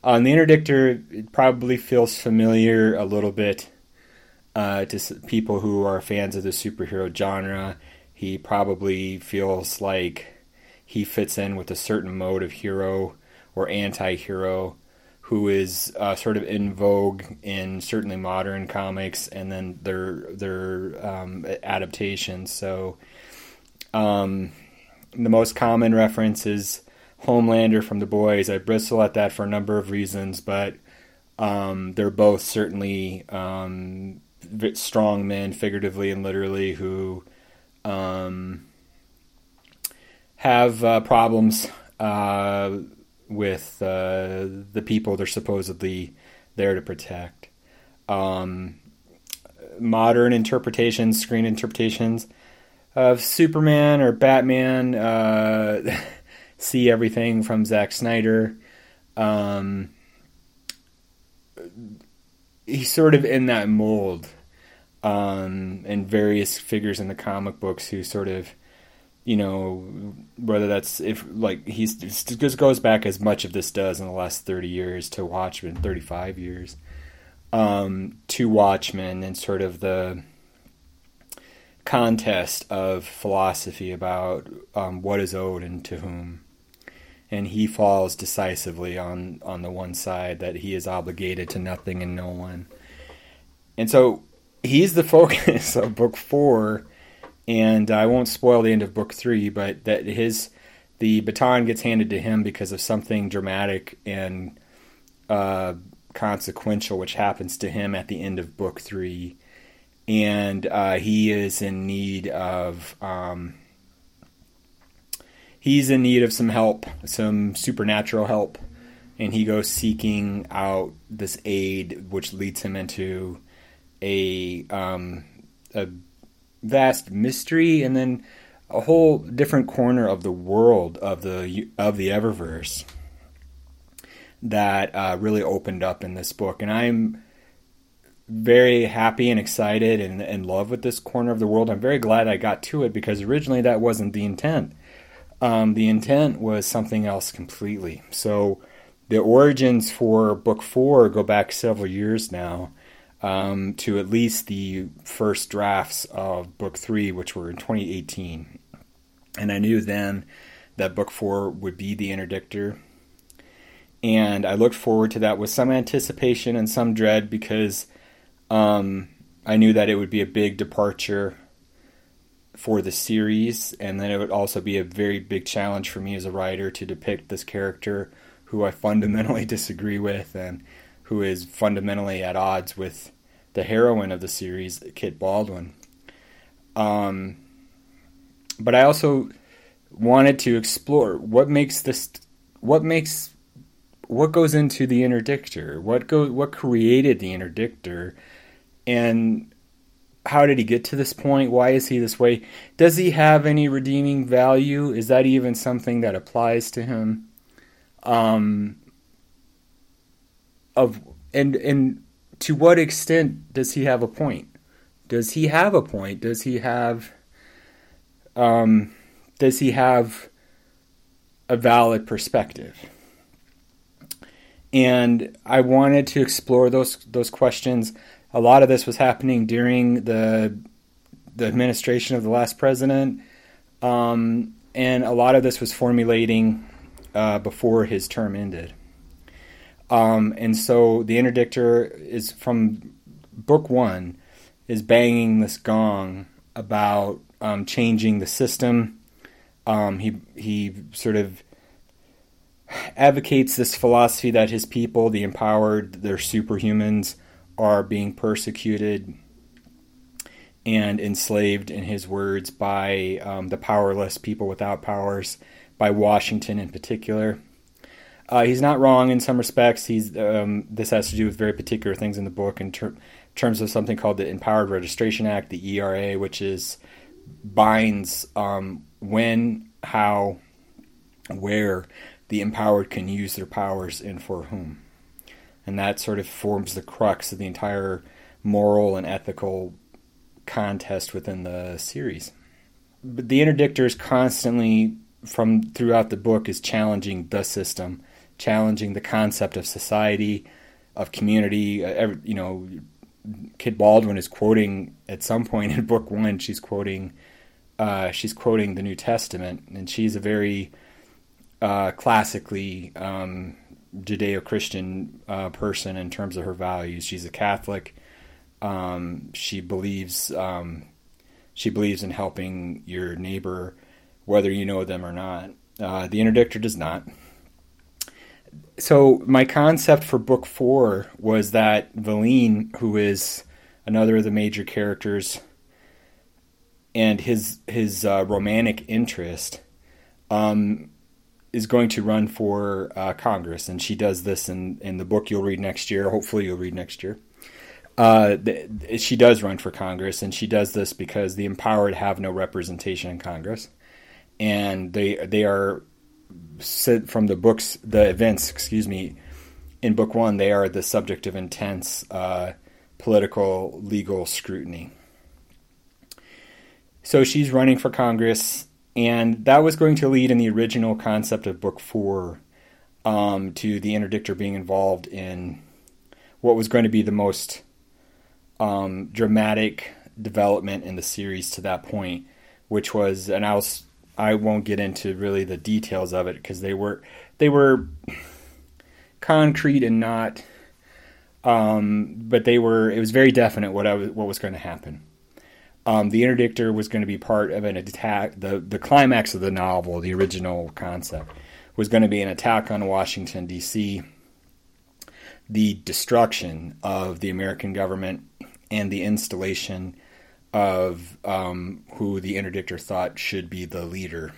Um, the interdictor it probably feels familiar a little bit uh, to people who are fans of the superhero genre. He probably feels like he fits in with a certain mode of hero or anti-hero who is uh, sort of in vogue in certainly modern comics and then their their um, adaptations. So um, the most common reference is Homelander from The Boys. I bristle at that for a number of reasons, but um, they're both certainly um, strong men, figuratively and literally, who um, have uh, problems. Uh, with uh, the people they're supposedly there to protect. Um, modern interpretations, screen interpretations of Superman or Batman, uh, <laughs> see everything from Zack Snyder. Um, he's sort of in that mold, um, and various figures in the comic books who sort of you know, whether that's if like he's just goes back as much of this does in the last thirty years to Watchmen, thirty five years, um, to Watchmen, and sort of the contest of philosophy about um, what is owed and to whom. and he falls decisively on on the one side that he is obligated to nothing and no one. And so he's the <laughs> focus of book 4 and I won't spoil the end of book 3 but that his the baton gets handed to him because of something dramatic and uh, consequential which happens to him at the end of book 3 and uh, he is in need of um, he's in need of some help, some supernatural help, and he goes seeking out this aid, which leads him into a um, a vast mystery, and then a whole different corner of the world of the of the Eververse that uh, really opened up in this book, and I'm very happy and excited and in love with this corner of the world. I'm very glad I got to it because originally that wasn't the intent. Um, the intent was something else completely. So the origins for book four go back several years now um, to at least the first drafts of book three, which were in 2018. And I knew then that book four would be the interdictor. And I looked forward to that with some anticipation and some dread because um, I knew that it would be a big departure for the series, and then it would also be a very big challenge for me as a writer to depict this character who I fundamentally <laughs> disagree with and who is fundamentally at odds with the heroine of the series, Kit Baldwin. Um, but I also wanted to explore what makes this, what makes, what goes into the interdictor, what go, what created the interdictor, and how did he get to this point? Why is he this way? Does he have any redeeming value? Is that even something that applies to him? Um, of and and to what extent does he have a point? Does he have a point? Does he have um, does he have a valid perspective? And I wanted to explore those those questions a lot of this was happening during the the administration of the last president, um, and a lot of this was formulating uh, before his term ended. Um, and so the interdictor is from book one is banging this gong about um, changing the system. Um, he he sort of advocates this philosophy that his people, the empowered, they're superhumans, are being persecuted and enslaved, in his words, by um, the powerless, people without powers, by Washington in particular. Uh, he's not wrong in some respects. He's um, this has to do with very particular things in the book in ter- terms of something called the Empowered Registration Act, the ERA, which is binds um, when, how, where the empowered can use their powers and for whom and that sort of forms the crux of the entire moral and ethical contest within the series. But the interdictor is constantly from throughout the book is challenging the system, challenging the concept of society, of community. Uh, you know, Kit Baldwin is quoting at some point in <laughs> book one. She's quoting, uh, she's quoting the New Testament, and she's a very uh, classically um, Judeo-Christian uh, person in terms of her values. She's a Catholic. Um, she believes um, she believes in helping your neighbor, whether you know them or not. Uh, the interdictor does not. So my concept for book four was that Valine, who is another of the major characters, and his his uh, romantic interest, um, is going to run for uh, Congress, and she does this in, in the book you'll read next year. Hopefully, you'll read next year. Uh, she does run for Congress, and she does this because the empowered have no representation in Congress, and they they are from the books, the events, excuse me, in book one, they are the subject of intense uh, political legal scrutiny. So she's running for Congress and that was going to lead in the original concept of book four um, to the interdictor being involved in what was going to be the most um, dramatic development in the series to that point, which was, and I'll I won't get into really the details of it because they were they were concrete and not um, but they were it was very definite what I was, what was going to happen. Um, the interdictor was going to be part of an attack. The the climax of the novel, the original concept, was going to be an attack on Washington D.C. The destruction of the American government and the installation of um, who the interdictor thought should be the leader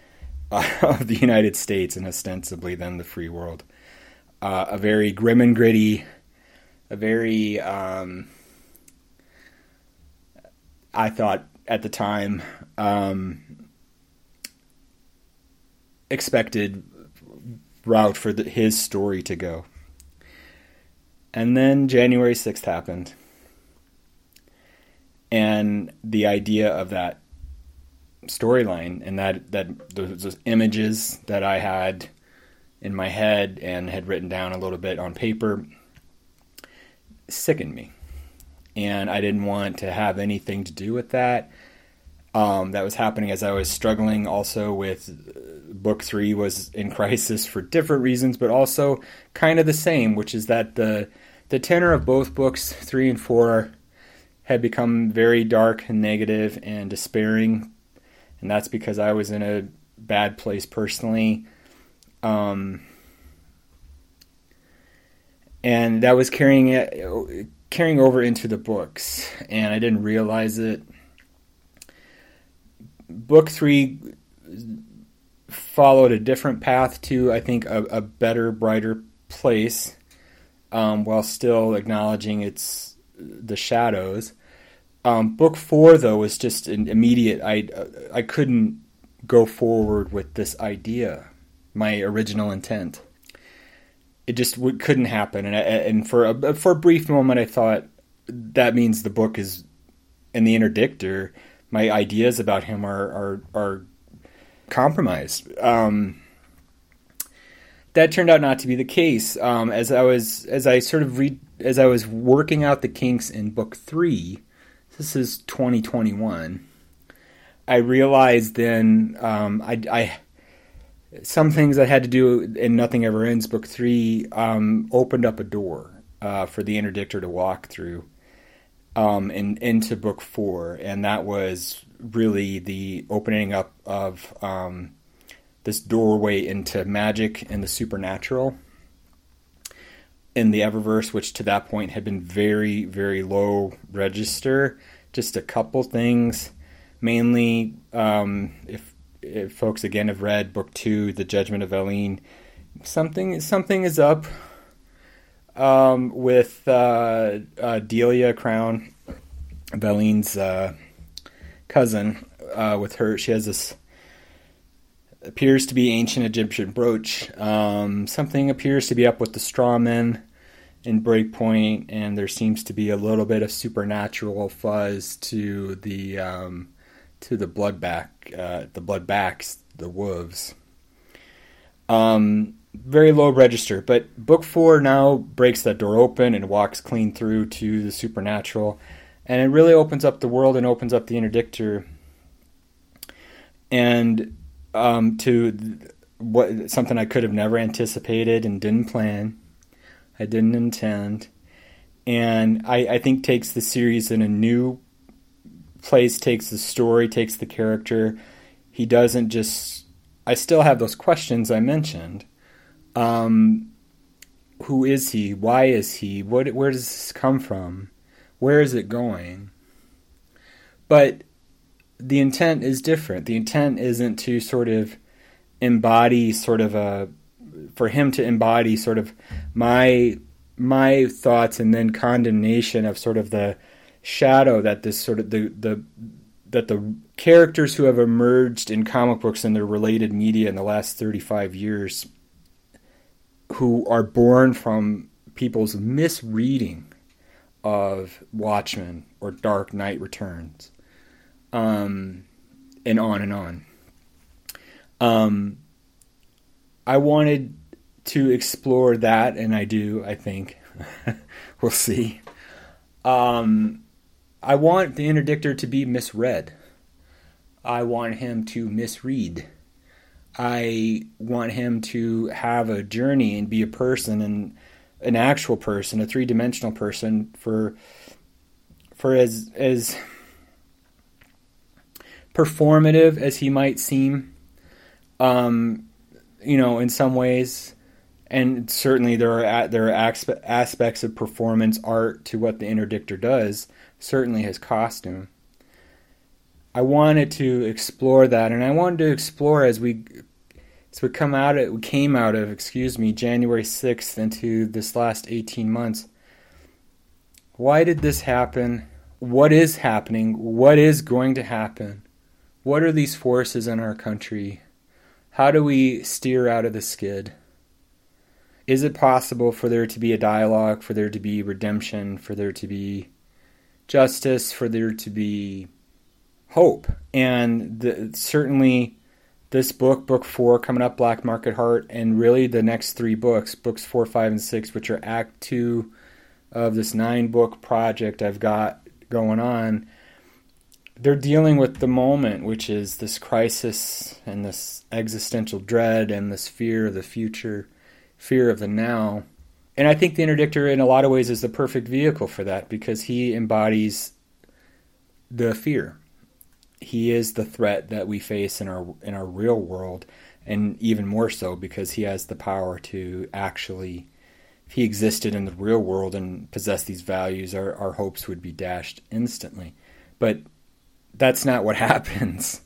<laughs> of the United States and ostensibly then the free world. Uh, a very grim and gritty, a very, um, I thought at the time, um, expected route for the, his story to go. And then January 6th happened and the idea of that storyline and that that those, images that I had in my head and had written down a little bit on paper sickened me, and I didn't want to have anything to do with that. Um, that was happening as I was struggling also with uh, book three was in <laughs> crisis for different reasons, but also kind of the same, which is that the the tenor of both books three and four had become very dark and negative and despairing, and that's because I was in a bad place personally. Um, and that was carrying it carrying over into the books, and I didn't realize it. Book three followed a different path to, I think, a, a better, brighter place, um, while still acknowledging its the shadows. Um, book four, though, was just an immediate. I I couldn't go forward with this idea, my original intent. It just w- couldn't happen, and I, and for a for a brief moment, I thought that means the book is in the interdictor. My ideas about him are are are compromised. Um, that turned out not to be the case. Um, as I was as I sort of read as I was working out the kinks in book three, this is 2021. I realized then um, I, I, some things I had to do in Nothing Ever Ends, book three, um, opened up a door uh, for the interdictor to walk through um, in, into book four, and that was really the opening up of um, this doorway into magic and the supernatural in the Eververse, which to that point had been very, very low register. Just a couple things, mainly um, if, if folks again have read book two, The Judgment of Valine, something something is up um, with uh, uh, Delia Crown, Valine's uh, cousin. Uh, with her, she has this appears to be ancient Egyptian brooch. Um, something appears to be up with the straw men in Breakpoint, and there seems to be a little bit of supernatural fuzz to the um, to the bloodback, uh, the bloodbacks, the wolves. Um, very low register, but book four now breaks that door open and walks clean through to the supernatural, and it really opens up the world and opens up the interdictor, and um, to what something I could have never anticipated and didn't plan I didn't intend. And I, I think takes the series in a new place, takes the story, takes the character. He doesn't just. I still have those questions I mentioned. Um, who is he? Why is he? What? Where does this come from? Where is it going? But the intent is different. The intent isn't to sort of embody sort of a for him to embody sort of my my thoughts and then condemnation of sort of the shadow that this sort of the the that the characters who have emerged in comic books and their related media in the last 35 years who are born from people's misreading of Watchmen or Dark Knight Returns um, and on and on. Um, I wanted to explore that, and I do. I think <laughs> we'll see. Um, I want the interdictor to be misread. I want him to misread. I want him to have a journey and be a person and an actual person, a three-dimensional person for for as as performative as he might seem. Um, you know, in some ways, and certainly there are there are aspects of performance art to what the interdictor does. Certainly his costume. I wanted to explore that, and I wanted to explore as we as we come out we came out of excuse me January sixth into this last eighteen months. Why did this happen? What is happening? What is going to happen? What are these forces in our country? How do we steer out of the skid? Is it possible for there to be a dialogue, for there to be redemption, for there to be justice, for there to be hope? And the, certainly, this book, book four, coming up, Black Market Heart, and really the next three books, books four, five, and six, which are act two of this nine book project I've got going on they're dealing with the moment, which is this crisis and this existential dread and this fear of the future, fear of the now. And I think the interdictor, in a lot of ways, is the perfect vehicle for that because he embodies the fear. He is the threat that we face in our in our real world, and even more so because he has the power to actually. If he existed in the real world and possessed these values, our, our hopes would be dashed instantly. But that's not what <laughs> happens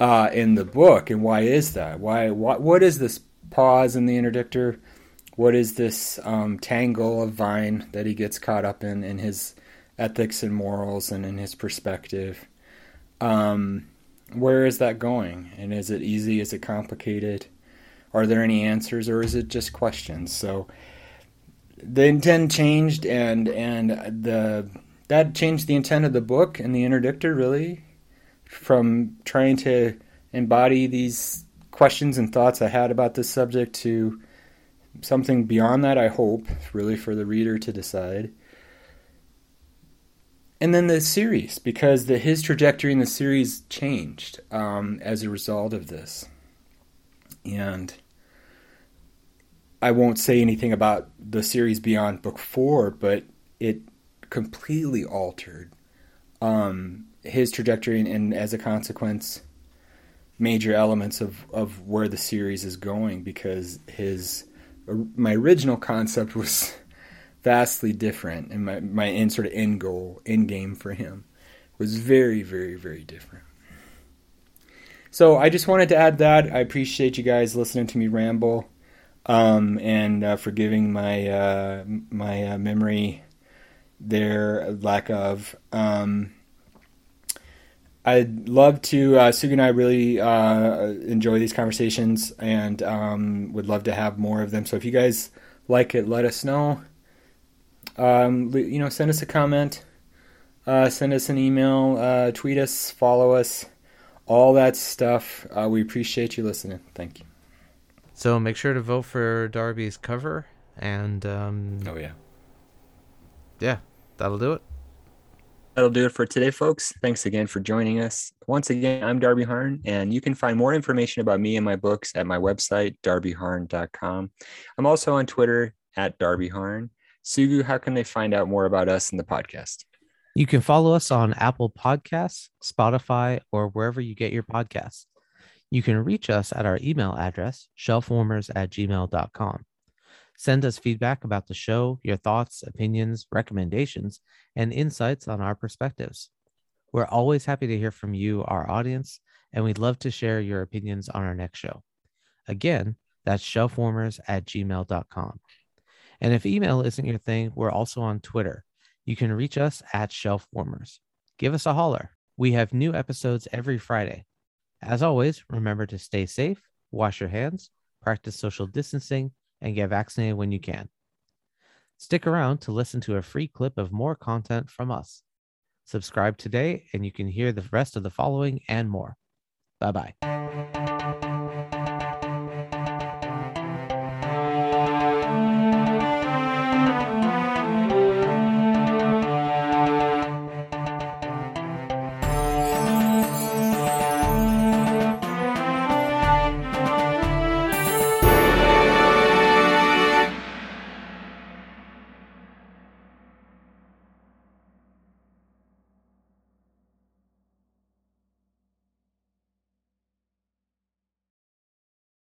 uh, in the book. And why is that? Why? What? What is this pause in the interdictor? What is this um, tangle of vine that he gets caught up in in his ethics and morals and in his perspective? Um, where is that going? And is it easy? Is it complicated? Are there any answers, or is it just questions? So the intent changed, and and the that changed the intent of the book and the interdictor really from trying to embody these questions and thoughts I had about this subject to something beyond that, I hope, really for the reader to decide. And then the series, because the, his trajectory in the series changed um, as a result of this. And I won't say anything about the series beyond book four, but it completely altered um, his trajectory and, and, as a consequence, major elements of, of where the series is going because his my original concept <laughs> was vastly different and my, my end sort of end goal, end game for him was very, very, very different. So I just wanted to add that. I appreciate you guys listening to me ramble um, and uh, forgiving my uh, my uh, memory their lack of. Um, I'd love to. Uh, Sugu and I really uh, enjoy these conversations and um, would love to have more of them. So if you guys like it, let us know. Um, you know, send us a comment, uh, send us an email, uh, tweet us, follow us, all that stuff. Uh, we appreciate you listening. Thank you. So make sure to vote for Darby's cover and. Um, oh yeah. Yeah, that'll do it. That'll do it for today, folks. Thanks again for joining us. Once again, I'm Darby Harn, and you can find more information about me and my books at my website, darbyharn.com. I'm also on Twitter at Darby Harn. Sugu, how can they find out more about us and the podcast? You can follow us on Apple Podcasts, Spotify, or wherever you get your podcasts. You can reach us at our email address, shelfwarmers at gmail.com. Send us feedback about the show, your thoughts, opinions, recommendations, and insights on our perspectives. We're always happy to hear from you, our audience, and we'd love to share your opinions on our next show. Again, that's shelfwarmers at gmail.com. And if email isn't your thing, we're also on Twitter. You can reach us at shelfwarmers. Give us a holler. We have new episodes every Friday. As always, remember to stay safe, wash your hands, practice social distancing, and get vaccinated when you can. Stick around to listen to a free clip of more content from us. Subscribe today, and you can hear the rest of the following and more. Bye bye.